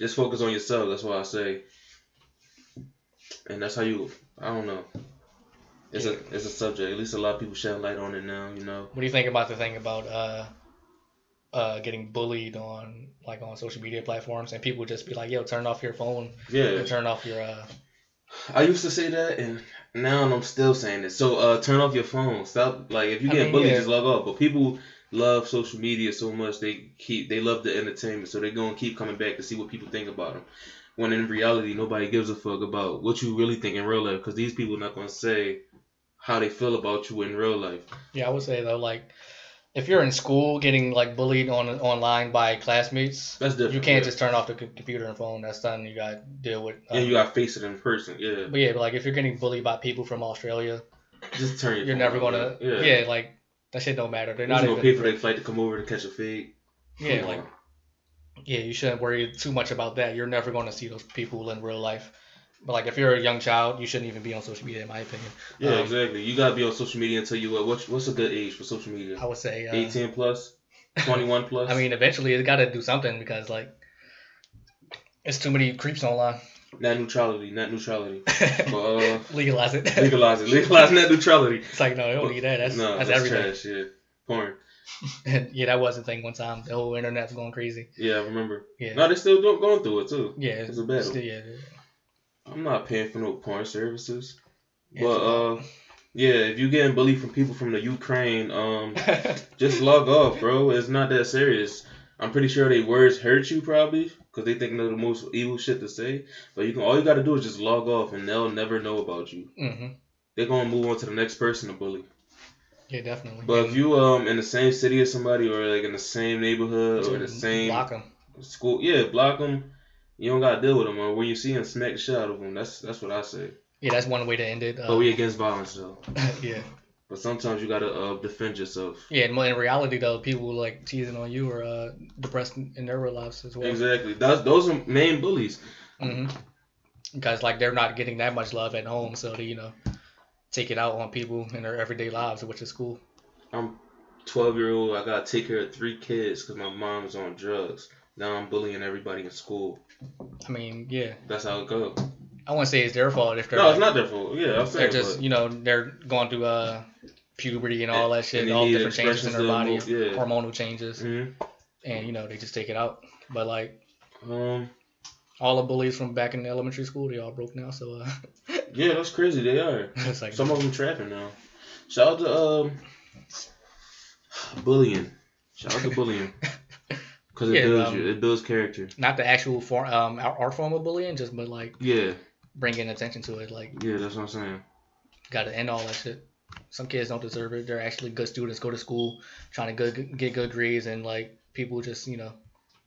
Just focus on yourself. That's what I say. And that's how you. I don't know. It's a it's a subject. At least a lot of people shed light on it now. You know. What do you think about the thing about uh, uh, getting bullied on like on social media platforms, and people just be like, "Yo, turn off your phone, Yeah. turn off your." Uh... I used to say that, and now I'm still saying it. So uh, turn off your phone. Stop. Like if you get bullied, yeah. just log off. But people love social media so much they keep they love the entertainment, so they're gonna keep coming back to see what people think about them. When in reality, nobody gives a fuck about what you really think in real life, because these people are not gonna say how they feel about you in real life. Yeah, I would say though, like if you're in school getting like bullied on online by classmates, That's different. you can't yeah. just turn off the c- computer and phone. That's something you got to deal with. Um, you gotta face it in person. Yeah, but yeah, but like if you're getting bullied by people from Australia, just turn your. you're never gonna. Yeah. Yeah. like that shit don't matter. They're They're not not even. gonna pay for their flight to come over to catch a fade. yeah, like yeah, you shouldn't worry too much about that. You're never gonna see those people in real life. But like if you're a young child, you shouldn't even be on social media, in my opinion. Yeah, Um, exactly. You gotta be on social media until you what? What's, what's a good age for social media? I would say. Uh, 18 plus, 21 plus. I mean, eventually it's got to do something because like it's too many creeps online. net neutrality, net neutrality. But, uh, Legalize it. legalize it, legalize net neutrality. It's like no, they don't need that. That's no, that's, that's, everything. trash. Yeah, porn. yeah, that was a thing one time. The whole internet's going crazy. Yeah, I remember. Yeah. No, they're still going through it too. yeah, it's a battle. still- yeah, I'm not paying for no porn services. But uh, yeah, if you're getting bullied from people from the Ukraine, um, just log off, bro. It's not that serious. I'm pretty sure they words hurt you probably because they think they're the most evil shit to say. But you can all you got to do is just log off, and they'll never know about you. hmm They're gonna move on to the next person to bully. Yeah, definitely. But if you um in the same city as somebody or like in the same neighborhood or the same block them. school, yeah, block them. You don't gotta deal with them. Or when you see them, smack the shit out of them. That's that's what I say. Yeah, that's one way to end it. Uh, But we against violence though. yeah, But sometimes you gotta uh, defend yourself. yeah. And in reality, though, people like teasing on you are uh, depressed in their real lives as well. Exactly. That's those are main bullies. hmm Because like they're not getting that much love at home, so they you know take it out on people in their everyday lives, which is cool. I'm 12 year old. I gotta take care of three kids because my mom is on drugs. Now I'm bullying everybody in school. I mean, yeah. That's how it goes. I wouldn't say it's their fault if they're No, it's not their fault. Yeah, I'm they're just you know they're going through uh puberty and all that shit, and all different changes in their body, yeah. hormonal changes, Mhm. and you know they just take it out. But like Um. all the bullies from back in elementary school, they all broke now. So uh, Yeah, that's crazy. They are. it's like Some of them trapping now. Shout out to um bullying. Shout out to bullying. Cause it Yeah, builds um, you. It builds character. not the actual form, um, art art form of bullying, just but like Yeah, bringing attention to it. Like yeah, that's what I'm saying. got to end all that shit. Some kids don't deserve it. They're actually good students, go to school, trying to good, get good grades, and like people just you know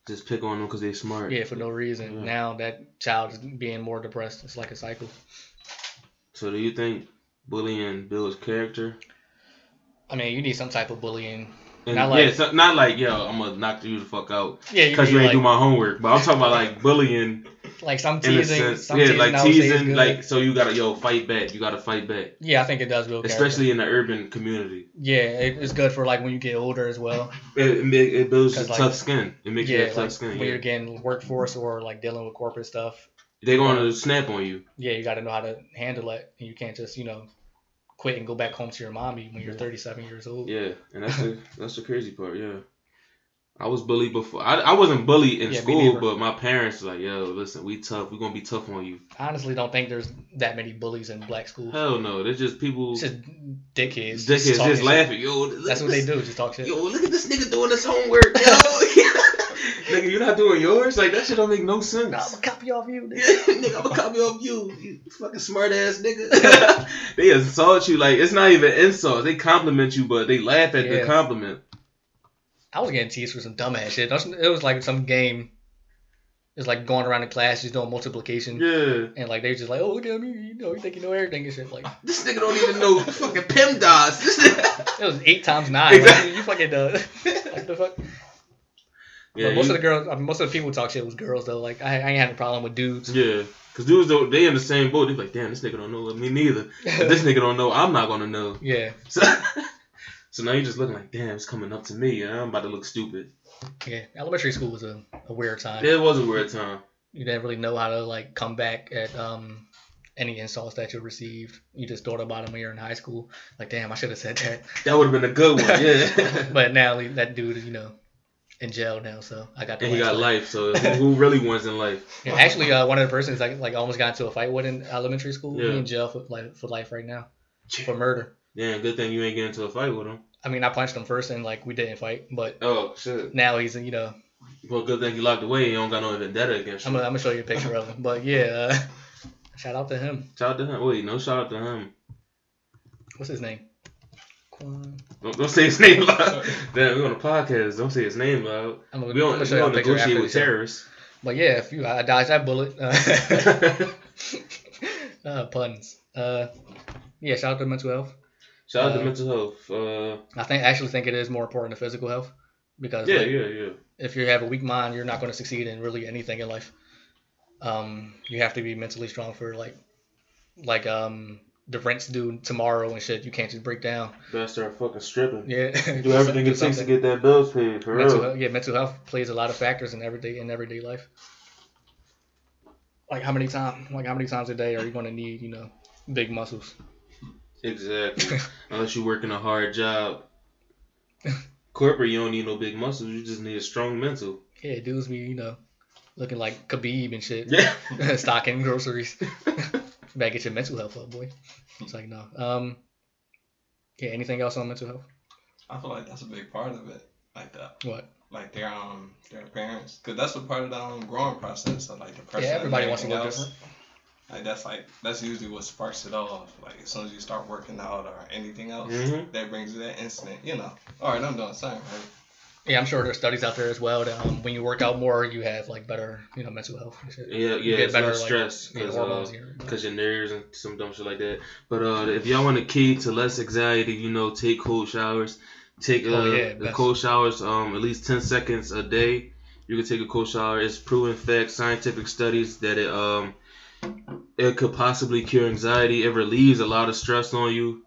Just pick on them because they're smart. yeah for no reason. Yeah. Now that child is being more depressed. It's like a cycle. So do you think bullying builds character? I mean, you need some type of bullying. And Not like- yeah, so, not like yo, I'm gonna knock you the fuck out Yeah, because you need, ain't like, do my homework. But I'm talking about like bullying like some teasing, some Yeah, teasing like I would say is teasing, like so you gotta yo fight back. You gotta fight back, yeah, I think it does build character. especially in the urban community. yeah, it, it's good for like when you get older as well. It, it, it builds like, tough skin. It makes you yeah, have like tough skin. when Yeah. you're getting workforce or like dealing with corporate stuff. They're gonna snap on you. Yeah, you got to know how to handle it. And you can't just you know quit and go back home to your mommy when you're 37 years old. Yeah, and that's the that's the crazy part. Yeah, I was bullied before. I, I wasn't bullied in Yeah, school, but my parents were like, "Yo, listen, we tough. We gonna be tough on you." I honestly don't think there's that many bullies in black schools. Hell no, they're just people. It's just dickheads. Dickheads talking just laughing. Yo, That's at what they do. Just talk shit. Yo, look at this nigga doing his homework. Yo, nigga, you not doing yours? Like that shit don't make no sense. Nah, I'm gonna copy off you. Nigga. nigga, I'm gonna copy off you, you fucking smart ass nigga. they insult you like it's not even insults. They compliment you, but they laugh at the compliment. I was getting teased for some dumbass shit. It was like some game. It's like going around the class just doing multiplication. Yeah, And like they're just like, oh look at me, you know, you think you know everything and shit. Like this nigga don't even know fucking PEMDAS. This it was eight times nine. Exactly. Like, you fucking uh, like the fuck. Yeah, but most you- of the girls, I mean, most of the people who talk shit was girls though. Like I, I ain't had a problem with dudes. Yeah, cause dudes don't, they in the same boat. They be like, damn, this nigga don't know me neither. If this nigga don't know, I'm not gonna know. yeah, So, so now you're just looking like, damn, it's coming up to me, and I'm about to look stupid. yeah. Elementary school was a, a weird time. It was a weird time. You didn't really know how to like come back at um any insults that you received. You just thought about them when you're in high school. Like, damn, I should have said that. That would have been a good one, yeah. But now that dude, you know, in jail now, so I got. The and he got life, so who, really wins in life? Yeah, actually, uh, one of the persons I like almost got into a fight with in elementary school. Yeah. He in jail for life for life right now for murder. Damn, good thing you ain't get into a fight with him. I mean, I punched him first and like we didn't fight, but Oh shit. now he's you know Well, good thing he locked away. He don't got no vendetta against I'm you. gonna, I'm gonna show you a picture of him. But yeah, uh, shout out to him. Shout out to him. Wait, no shout out to him. What's his name? Don't, don't say his name loud. Damn, we on a podcast. Don't say his name loud. I'm gonna, We don't, we show you a don't negotiate with terrorists. But yeah, if you I dodged that bullet. Uh, uh, puns. Uh, yeah, shout out to mental health. Shout out Uh, to mental health. Uh, I think actually think it is more important than physical health because yeah, like, yeah, yeah. if you have a weak mind, you're not going to succeed in really anything in life. Um, you have to be mentally strong for like, like um the rents due tomorrow and shit. You can't just break down. Better start fucking stripping. Yeah, Do everything it takes to get that bills paid for mental real. health, yeah, mental health plays a lot of factors in everyday in everyday life. Like how many times, like how many times a day are you going to need, you know, big muscles? Exactly. Unless you're working a hard job. Corporate, you don't need no big muscles. You just need a strong mental. Yeah, it dudes be, you know, looking like Khabib and shit, Yeah. stocking groceries. Your mental health boy. It's like no. Um. Yeah. Anything else on mental health? I feel like that's a big part of it, like that, What? like their um their parents, because that's a part of the um, growing process of like depression. Yeah, everybody wants to look else. different. Like that's like that's usually what sparks it off. Like as soon as you start working out or anything else, Mhm. that brings you that instant. You know, all right, I'm doing something right. Yeah, I'm sure there's studies out there as well that um, when you work out more, you have like better, you know, mental health and shit. Yeah, You yeah, get better, like, stress because uh, cause your nerves and some dumb shit like that. But uh, if y'all want a key to less anxiety, you know, take cold showers. Take uh, Oh, yeah, the cold showers um at least ten seconds a day. You can take a cold shower. It's proven fact, scientific studies that it um it could possibly cure anxiety. It relieves a lot of stress on you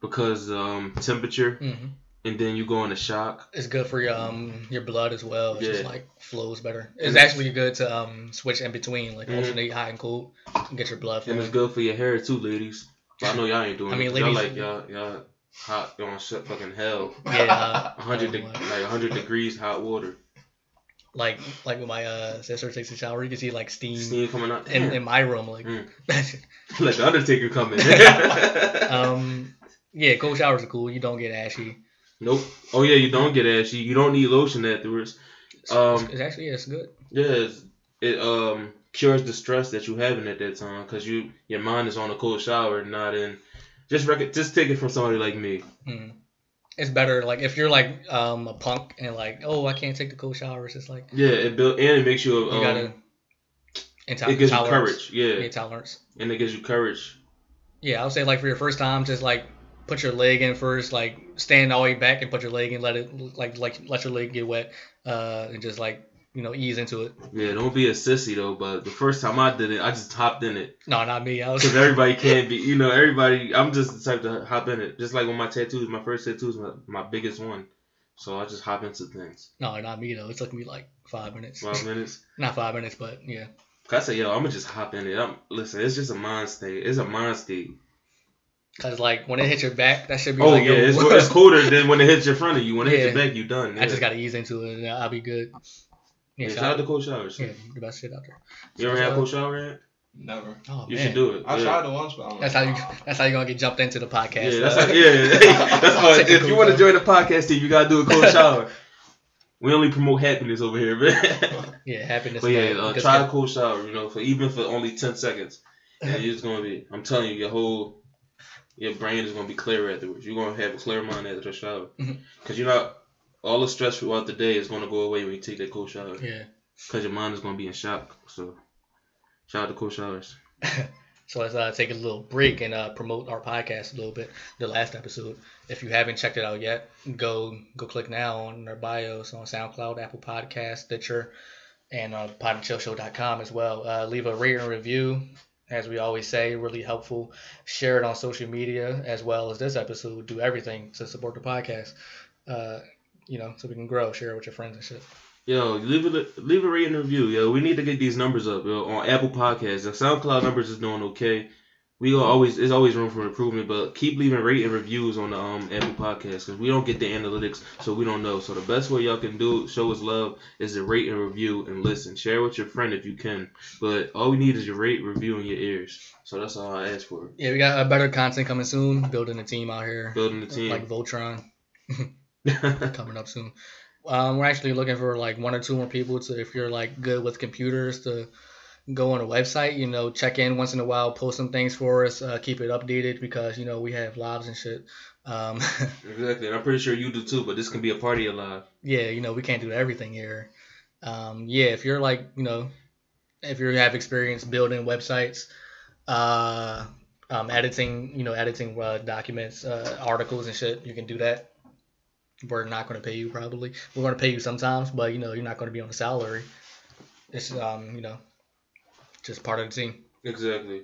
because um temperature, hmm and then you go into shock. It's good for your um your blood as well. It just like flows better. It's actually good to um switch in between, like Mhm. alternate hot and cold, and get your blood And it's good for your hair too, ladies. But I know y'all ain't doing I mean, it. 'cause y'all ladies- like y'all y'all hot on shit fucking hell. Yeah, hundred de- like hundred degrees hot water. like like when my uh sister takes a shower, you can see like steam, Steam coming out. in, in my room, like. Mm. like the Undertaker coming. um, yeah, cold showers are cool. You don't get ashy. Nope. Oh yeah, you don't get ashy. You don't need lotion afterwards. It's, Um, it's actually yeah, it's good. Yeah, it's, it um cures the stress that you having at that time because you your mind is on a cold shower, not in. Just rec- just take it from somebody like me. Mm. It's better like if you're like um a punk and like oh I can't take the cold showers. It's like Yeah, it build and it makes you. you Um, gotta. Into- it gives you courage. Yeah, and it gives you courage. Yeah, I would say like for your first time, just like put your leg in first, like stand all the way back and put your leg in, let it like like let your leg get wet, uh, and just like you know ease into it. Yeah, don't be a sissy though. But the first time I did it, I just hopped in it No, not me. I was because everybody can't be. You know, everybody. I'm just the type to hop in it. Just like with my tattoos, my first tattoo is my, my biggest one, so I just hop into things. no, not me though. It took me like five minutes. Five minutes. not five minutes, but yeah. I said, yo, I'm gonna just hop in it. I'm, listen, it's just a mind state. It's a mind state. Cause like when it hits your back, that should be Oh like yeah, it's, it's colder than when it hits your front of you. When it hits your back, you done. I just gotta ease into it and I'll be good. Yeah, Yeah, shout out to Cold Showers. yeah, the best shit out there. You ever had a cold shower at? Never. Oh You man, should do it. I yeah. tried it once, but I'm that's like, how you. "Nah." That's how you gonna get jumped into the podcast. Yeah, that's how, yeah. that's how, Take a if you want to join the podcast team, you gotta do a cold shower. We only promote happiness over here, man. yeah, happiness. but yeah, man. uh, try get- a cold shower. You know, for even for only ten seconds, and it's gonna be. I'm telling you, your whole your brain is gonna be clear afterwards. You're gonna have a clear mind after the shower, because you're not all the stress throughout the day is gonna go away when you take that cold shower. Yeah. Because your mind is gonna be in shock. So, shout out to cold showers. So let's uh, take a little break and uh, promote our podcast a little bit. The last episode, if you haven't checked it out yet, go go click now on our bios on SoundCloud, Apple Podcast, Stitcher, and uh, podandchillshow.com as well. Uh, leave a rating and review, as we always say, really helpful. Share it on social media as well as this episode. Do everything to support the podcast. Uh, you know, so we can grow. Share it with your friends and shit. Yo, leave it leave a rating review. Yo, we need to get these numbers up yo, on Apple Podcasts. The SoundCloud numbers is doing okay. We always there's always room for improvement, but keep leaving rating reviews on the um Apple Podcast because we don't get the analytics, so we don't know. So the best way y'all can do show us love is to rate and review and listen. Share with your friend if you can, but all we need is your rate, review, and your ears. So that's all I ask for. Yeah, we got uh, better content coming soon. Building a team out here, Building the team. like Voltron. coming up soon. Um, we're actually looking for like one or two more people to, if you're like good with computers, to go on a website. You know, check in once in a while, post some things for us, uh, keep it updated because you know we have lives and shit. Um, exactly. And I'm pretty sure you do too, but this can be a part of your life. yeah, you know we can't do everything here. Um, yeah, if you're like you know, if you have experience building websites, uh, um, editing, you know, editing uh, documents, uh, articles and shit, you can do that. We're not going to pay you probably. We're going to pay you sometimes, but you know, you're not going to be on a salary. It's um, you know, just part of the team. Exactly.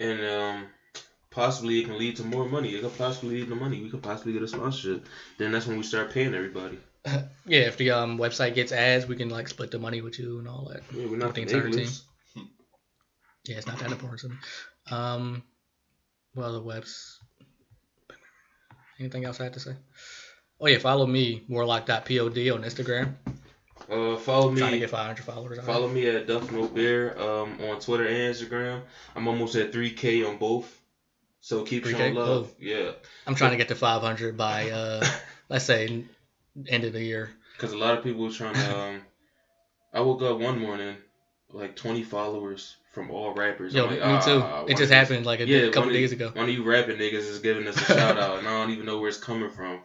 And um, possibly it can lead to more money. It could possibly lead to money. We could possibly get a sponsorship. Then that's when we start paying everybody. Yeah, if the um website gets ads, we can like split the money with you and all that. Yeah, we're not the the entire English. Yeah, it's not that important. Um, what other webs? Anything else I have to say? Oh yeah, follow me warlock.pod on Instagram. Uh, follow Trying to me. get 500 followers. Follow me at Duff No Bear um, on Twitter and Instagram. I'm almost at 3K on both. So keep 3K? showing love. Oh. Yeah. I'm trying to get to 500 by uh, let's say end of the year. Because a lot of people trying to. Um, I woke up one morning, like 20 followers from all rappers. Yo, like, me too. "Ah, it just happened like a, Yeah, couple days you- ago. One of you rapping niggas is giving us a shout out, and I don't even know where it's coming from.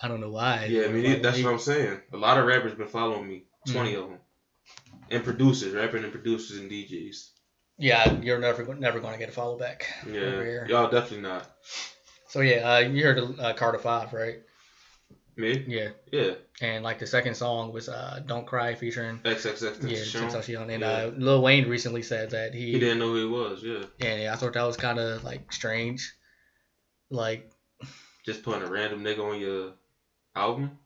I don't know why. Yeah, I mean that's what I'm saying. A lot of rappers been following me, Mm. 20 of them, and producers, rapping and producers and DJs. Yeah, you're never never going to get a follow back. Yeah, y'all definitely not. So yeah, uh, you heard uh, Carter Five, right? Me? Yeah, Yeah. and like the second song was uh, "Don't Cry" featuring XXX yeah Tentacion. And Yeah. uh, Lil Wayne recently said that he, He didn't know who he was. Yeah, and I thought that was kind of like strange, like just putting a random nigga on your album.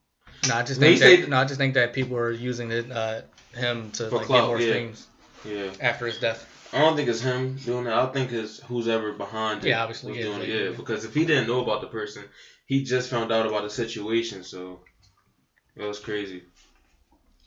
no, I just think that I just think that people are using it uh, him to like clout, get more yeah. streams Yeah, after his death. I don't think it's him doing that. I think it's who's ever behind it. Yeah, obviously, was yeah, doing it. yeah, Yeah, because if he didn't know about the person, he just found out about the situation. So that was crazy.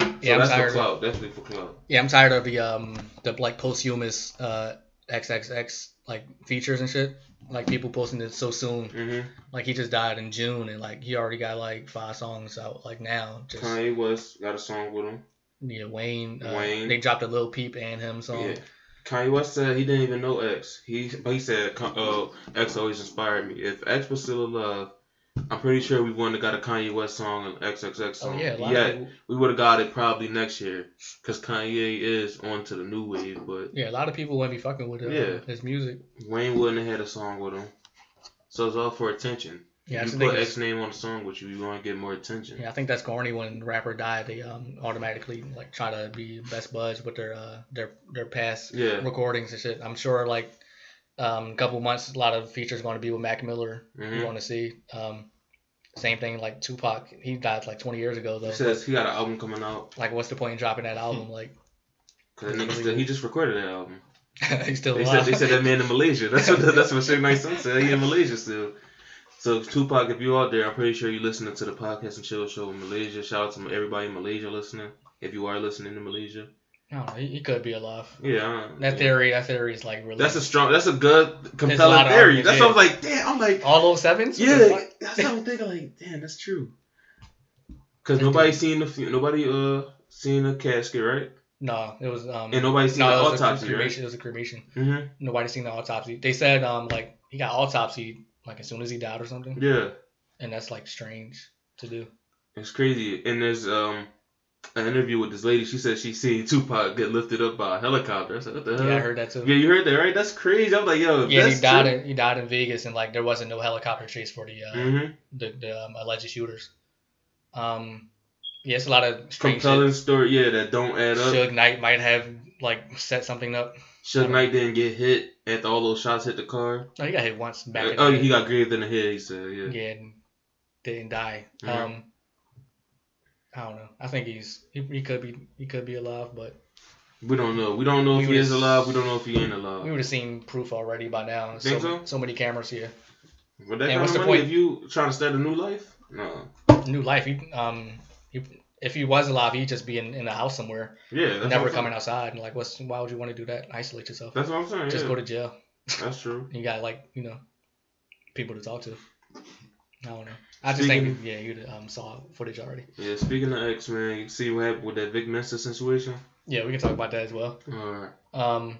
So Yeah, I'm that's tired for of- Definitely for clout. Yeah, I'm tired of the um the like posthumous uh XXX like features and shit. Like people posting it so soon. hmm Like he just died in June and like he already got like five songs out like now. Just Kanye West got a song with him. yeah, Wayne. Uh, Wayne. They dropped a little peep and him song. Yeah. Kanye West said he didn't even know X. He but he said uh, X always inspired me. If X was still alive, I'm pretty sure we wouldn't have got a Kanye West song and XXX Oh song. yeah, yeah, of people. we would have got it probably next year because Kanye is on to the new wave. But Yeah, a lot of people wouldn't be fucking with uh, Yeah. his music. Wayne wouldn't have had a song with him. So it's all for attention. Yeah, I if just you put X name on a song with you, you want to get more attention. Yeah, I think that's corny when rapper died. They um automatically like try to be best buds with their uh their their past Yeah. recordings and shit. I'm sure like um a couple months a lot of features going to be with Mac Miller. Mhm. You want to see um same thing like Tupac. He died like 20 years ago though. He says he got an album coming out like what's the point in dropping that album? Like because he just recorded that album. He's still They alive. said they said that man in Malaysia. That's what that's what Suge Knight said. He in Malaysia still. So Tupac, if you out there, I'm pretty sure you're listening to the podcast and chill show in Malaysia. Shout out to everybody in Malaysia listening. If you are listening to Malaysia, I. He, he could be alive. yeah, That theory, that theory is like really. That's a strong. That's a good, compelling of theory. That's yeah. what I was like. Damn, I'm like, all those sevens. Yeah. That's what I'm thinking. Like, damn, that's true. Cause That's nobody good. seen the nobody uh seen the casket, right? No, it was um. And nobody seen no, the autopsy, a right? cremation. It was a cremation. Mm-hmm. Nobody seen the autopsy. They said um like he got autopsy like as soon as he died or something, Yeah, and that's like strange to do. it's crazy. And there's um an interview with this lady. She said she seen Tupac get lifted up by a helicopter. I said, what the hell? Yeah, I heard that too. Yeah, you heard that, right? That's crazy. I was like, yo, Yeah, that's he died. true. In, he died in Vegas, and like there wasn't no helicopter chase for the uh, Mhm. the, the um, alleged shooters. Um, yeah, it's a lot of strange Compelling story, yeah, that don't add up. Suge Knight might have like set something up. Suge Knight didn't get hit after all those shots hit the car. Oh, he got hit once back. in oh, he got grazed in the head. He said, yeah. yeah, didn't die. Mhm. Um, I don't know. I think he's he, he could be he could be alive, but We don't know. We don't know We if he is alive. We don't know if he ain't alive. we would have seen proof already by now. Think so, so? so many cameras here. With that And kind what's of the money, point? if you trying to start a new life, no. New life. He um he, if he was alive, he'd just be in, in a house somewhere, Yeah, never coming outside. And like, what's why would you want to do that? Isolate yourself. That's what I'm saying. Just yeah. go to jail. That's true. You got like you know people to talk to. I don't know. I just Speaking- think yeah, you um, saw footage already. Yeah, speaking of X Men, you see what happened with that Vic Mensa situation? Yeah, we can talk about that as well. Alright. Um,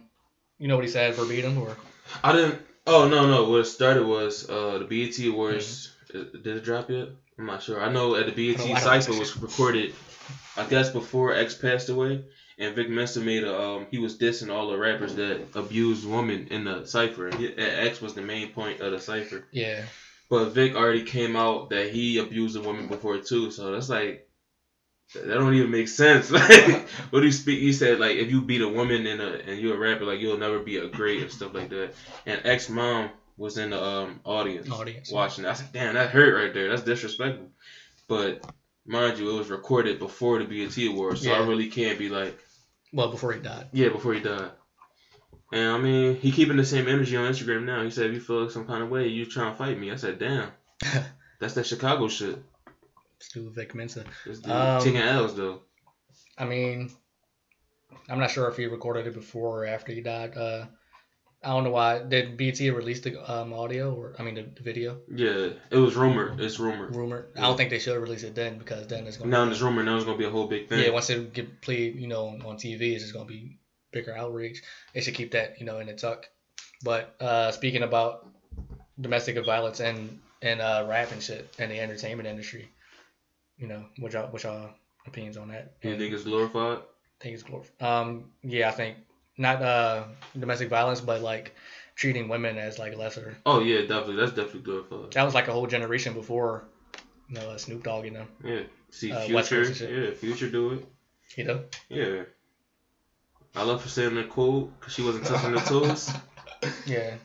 you know what he said verbatim, or I didn't. Oh no, no. What started was uh the BET Awards. uh, Did it drop yet? I'm not sure. I know at the BET I don't- I don't cipher was recorded. I guess before X passed away, and Vic Mensa made a um he was dissing all the rappers that abused women in the cipher. He- X was the main point of the cipher. yeah, But Vic already came out that he abused a woman before too, so that's like that don't even make sense. Like, what do you speak? He said like if you beat a woman and a and you're a rapper, like you'll never be a great and stuff like that. And ex mom was in the um audience, Audience. watching. It. I said, damn, that hurt right there. That's disrespectful. But mind you, it was recorded before the BET Awards, so I really can't be like, well before he died. yeah, before he died. And I mean, he keeping the same energy on Instagram now. He said, if you feel some kind of way, you trying to fight me. I said, damn. That's that Chicago shit. Stu Vic Mensa. Um, L's though. I mean, I'm not sure if he recorded it before or after he died. Uh, I don't know why. Did BT release the um, audio or I mean the, the video? Yeah, it was rumored. It's rumored. Rumor. I don't think they should release it then because then it's gonna. Now there's rumor. Now it's gonna be a whole big thing. Yeah, once it get played, you know, on TV, it's just gonna be bigger outreach. They should keep that, you know, in the tuck. But uh, speaking about domestic violence and and uh, rap and shit and the entertainment industry, you know, what y'all, what y'all opinions on that? you think it's glorified? think it's glorified. Um, yeah, I think not uh domestic violence, but like treating women as like lesser. Oh yeah, definitely. That's definitely glorified. That was like a whole generation before, you know, uh, Snoop Dogg, you know, Yeah. See, Uh, Future. Coast and shit. Yeah, Future do it. you know. Yeah. I love her saying the quote because she wasn't touching the toes. Yeah,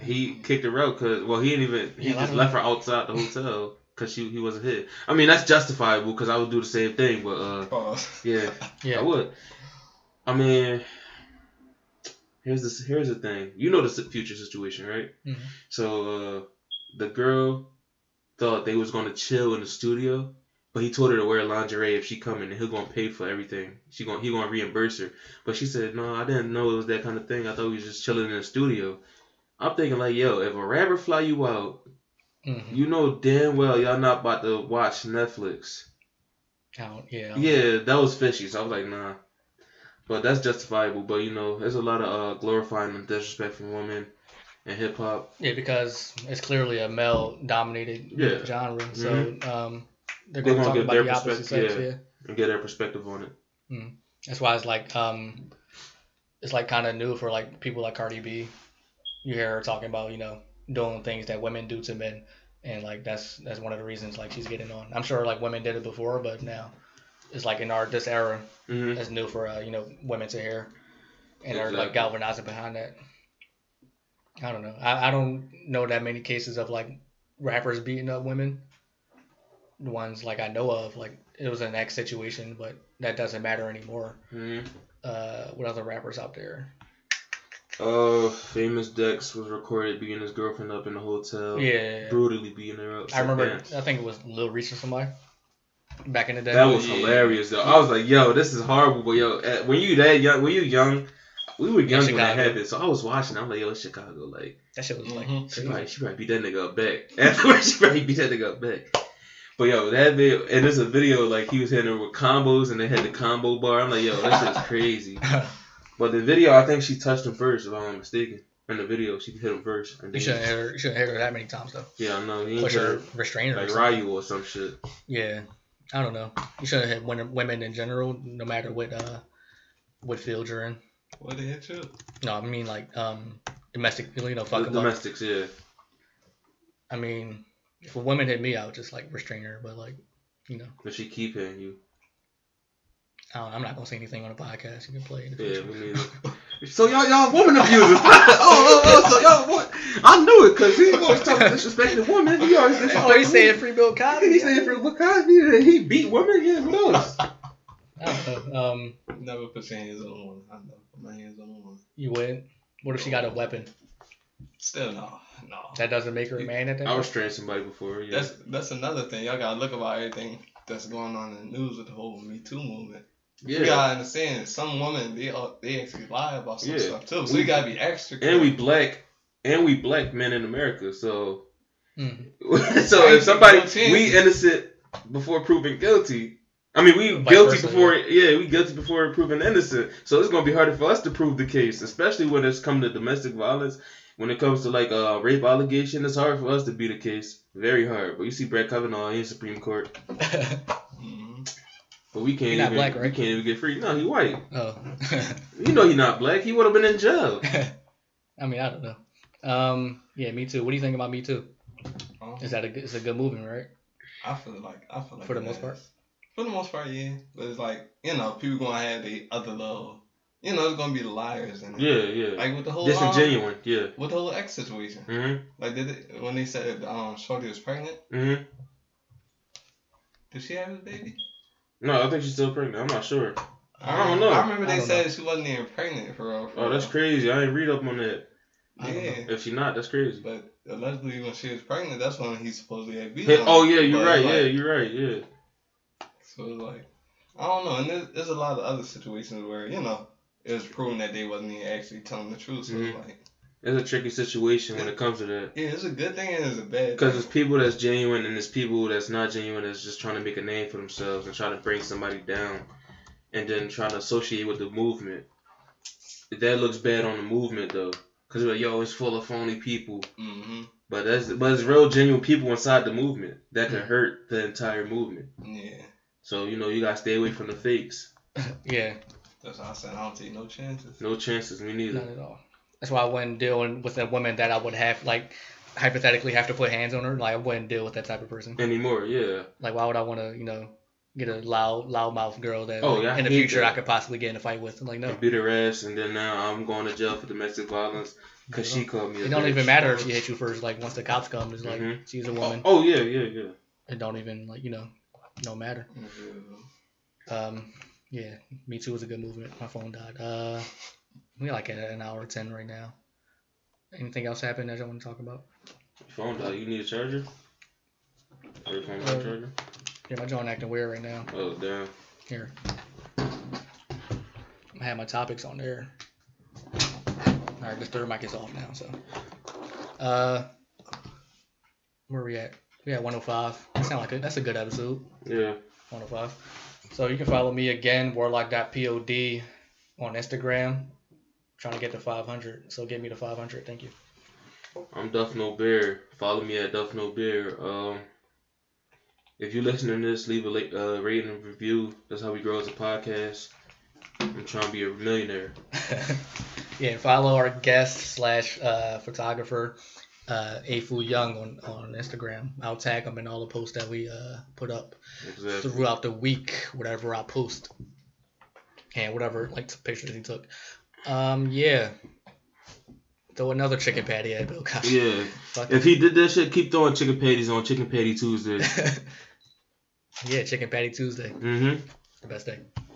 He kicked her out because well he didn't even he Yeah, just left her outside the hotel because she he wasn't hit. I mean that's justifiable because I would do the same thing, but uh Pause. yeah. yeah. I would. I mean, here's this. Here's the thing. You know the Future situation, right? Mhm. So uh, the girl thought they was gonna chill in the studio, but he told her to wear lingerie if she coming, and he'll gonna pay for everything. She gonna he gonna reimburse her. But she said, no, I didn't know it was that kind of thing. I thought we was just chilling in the studio. I'm thinking like, yo, if a rapper fly you out, Mhm. you know damn well y'all not about to watch Netflix. Don't- yeah. Yeah, that was fishy. So I was like, nah. But that's justifiable. But you know, there's a lot of uh, glorifying and disrespecting women in hip hop. Yeah, because it's clearly a male-dominated Yeah. Mm-hmm. genre, so um, they're They're going to gonna talk give about their the opposite perspective, sex. yeah. Yeah. and get their perspective on it. that's why it's like um, it's like kind of new for like people like Cardi B. You hear her talking about you know doing things that women do to men, and like that's that's one of the reasons like she's getting on. I'm sure like women did it before, but now it's like in our this era, hmm it's new for uh, you know women to hear, and are like galvanizing behind that. I don't know. I, I don't know that many cases of like rappers beating up women. The ones like I know of, like it was an ex situation, but that doesn't matter anymore. hmm Uh, what other rappers out there? Uh, Famous Dex was recorded beating his girlfriend up in the hotel. Yeah. Brutally beating her up. I remember. Dance. I think it was Lil Reese or somebody. Back in the day. That was Yeah. hilarious though. I was like, yo, this is horrible, but yo, when you that young, when you young, we were young when that Chicago. happened. So I was watching. I'm like, yo, it's Chicago. Like, that shit was like. Mhm. she crazy. probably, she probably beat that nigga up back. Afterwards, she probably beat that nigga up back. But yo, that video, and there's a video like he was hitting her with combos, and they had the combo bar. I'm like, yo, that shit's crazy. But the video, I think she touched him first, if I'm not mistaken. In the video, she hit him first. And You shouldn't hit her. You shouldn't hit her that many times though. yeah, I know. He ain't Push hit her, her restrain her. or like something. Ryu or some shit. Yeah, I don't know. You shouldn't hit women, women in general, no matter what uh what field you're in. What they hit you? No, I mean like um domestic, you know, fuck The 'em up. domestics, yeah. I mean, if a woman hit me, I would just like restrain her, but like, you know, But she keep hitting you. I don't, I'm not gonna say anything on a podcast. You can play it. in the Yeah, future. me neither. So y'all, y'all woman abusers. oh, oh, oh, so y'all what? I knew it because he always talking disrespecting women. He always disrespecting Oh, he's saying free Bill Cosby. He saying for what Cosby that he beat women. Yeah, what else? I don't know. Um, Never put your hands on a woman. I never put my hands on a woman. you wouldn't. What if she got a weapon? Still no, no. That doesn't make her a man at that I point. restrained somebody before. Yeah. That's that's another thing. Y'all gotta look about everything that's going on in the news with the whole Me Too movement. yeah. You gotta understand, some women they uh, they actually lie about some Yeah. stuff too. So We- you gotta be extra. and we black, and we black men in America. So, Mhm. so if somebody we innocent before proven guilty. I mean, we Vice guilty versa, before, yeah, we guilty before proven innocent. So it's gonna be harder for us to prove the case, especially when it's come to domestic violence. When it comes to like a rape allegation, it's hard for us to beat a case. Very hard. But you see Brett Kavanaugh in Supreme Court, Mhm. but we can't He not even black, we can't even get free. No, he white. oh. You know he not black. He would have been in jail. I mean, I don't know. Um, yeah, me too. What do you think about me too? Um, Is that a good, it's a good movement, right? I feel like I feel like For the most is. part? For the most part, yeah. But it's like you know, people gonna have the other little, you know, it's gonna be liars and Yeah, yeah. like with the whole um, Disingenuine. Yeah. with the whole X situation. Mhm. Like did it, when they said um Shorty was pregnant, Mhm. did she have a baby? No, I think she's still pregnant. I'm not sure. I don't know. I remember they don't said she wasn't even pregnant for real. For Oh, that's real. crazy. I ain't read up on that. Yeah, If she not, that's crazy. but allegedly when she was pregnant, that's when he supposedly had beat Hey, oh yeah, you're But right. it's yeah, you're right. Yeah. So it's like, I don't know, and there's, there's a lot of other situations where you know it was proven that they wasn't even actually telling the truth. So Mhm. it's like, It's a tricky situation when it comes to that. yeah, it's a good thing and it's a bad. Because thing. there's people that's genuine and there's people that's not genuine that's just trying to make a name for themselves and trying to bring somebody down and then trying to associate with the movement. That looks bad on the movement though. Because like, yo, it's full of phony people. hmm But that's but it's real genuine people inside the movement that can hurt the entire movement. Yeah, So, you know, you gotta stay away from the fakes. Yeah, that's why I said I don't take no chances. No chances, me neither. not at all. That's why I wouldn't deal with a woman that I would have like hypothetically have to put hands on her. Like I wouldn't deal with that type of person. Anymore, yeah. Like why would I want to, you know, get a loud loudmouth girl that Oh, like, yeah, in the future that. I could possibly get in a fight with? I'm like no. And beat her ass, and then now I'm going to jail for domestic violence because she called me. A It don't bitch. even matter if she hit you first. Like once the cops come, it's like Mhm. she's a Oh, woman. oh yeah, yeah, yeah. It don't even like you know, no matter. Mhm. Um, yeah, Me Too was a good movement. My phone died. Uh, we like at an hour ten right now. Anything else happen that you want to talk about? Your phone died. You need a charger? Your phone got a Uh, charger? Yeah, my joint acting weird right now. Oh damn. Here, I have my topics on there. All right, this third mic is off now. So, uh, where we at? We at 105. That sound like a, that's a good episode. Yeah. 105. So you can follow me again, warlock.pod on Instagram. Trying to get to 500. So get me to 500. Thank you. I'm Duff No Bear. Follow me at Duff No Bear. Um, if you're listening to this, leave a uh, rating and review. That's how we grow as a podcast. I'm trying to be a millionaire. yeah, and follow our guest slash uh, photographer, uh, Afooyoung on, on Instagram. I'll tag him in all the posts that we uh, put up Exactly. throughout the week, whatever I post. And whatever like pictures he took. Um, yeah. Throw another chicken patty at Bill Cosby. Yeah. Fuck If he did that shit, keep throwing chicken patties on Chicken Patty Tuesday. yeah, chicken patty Tuesday. Mm-hmm. The best day.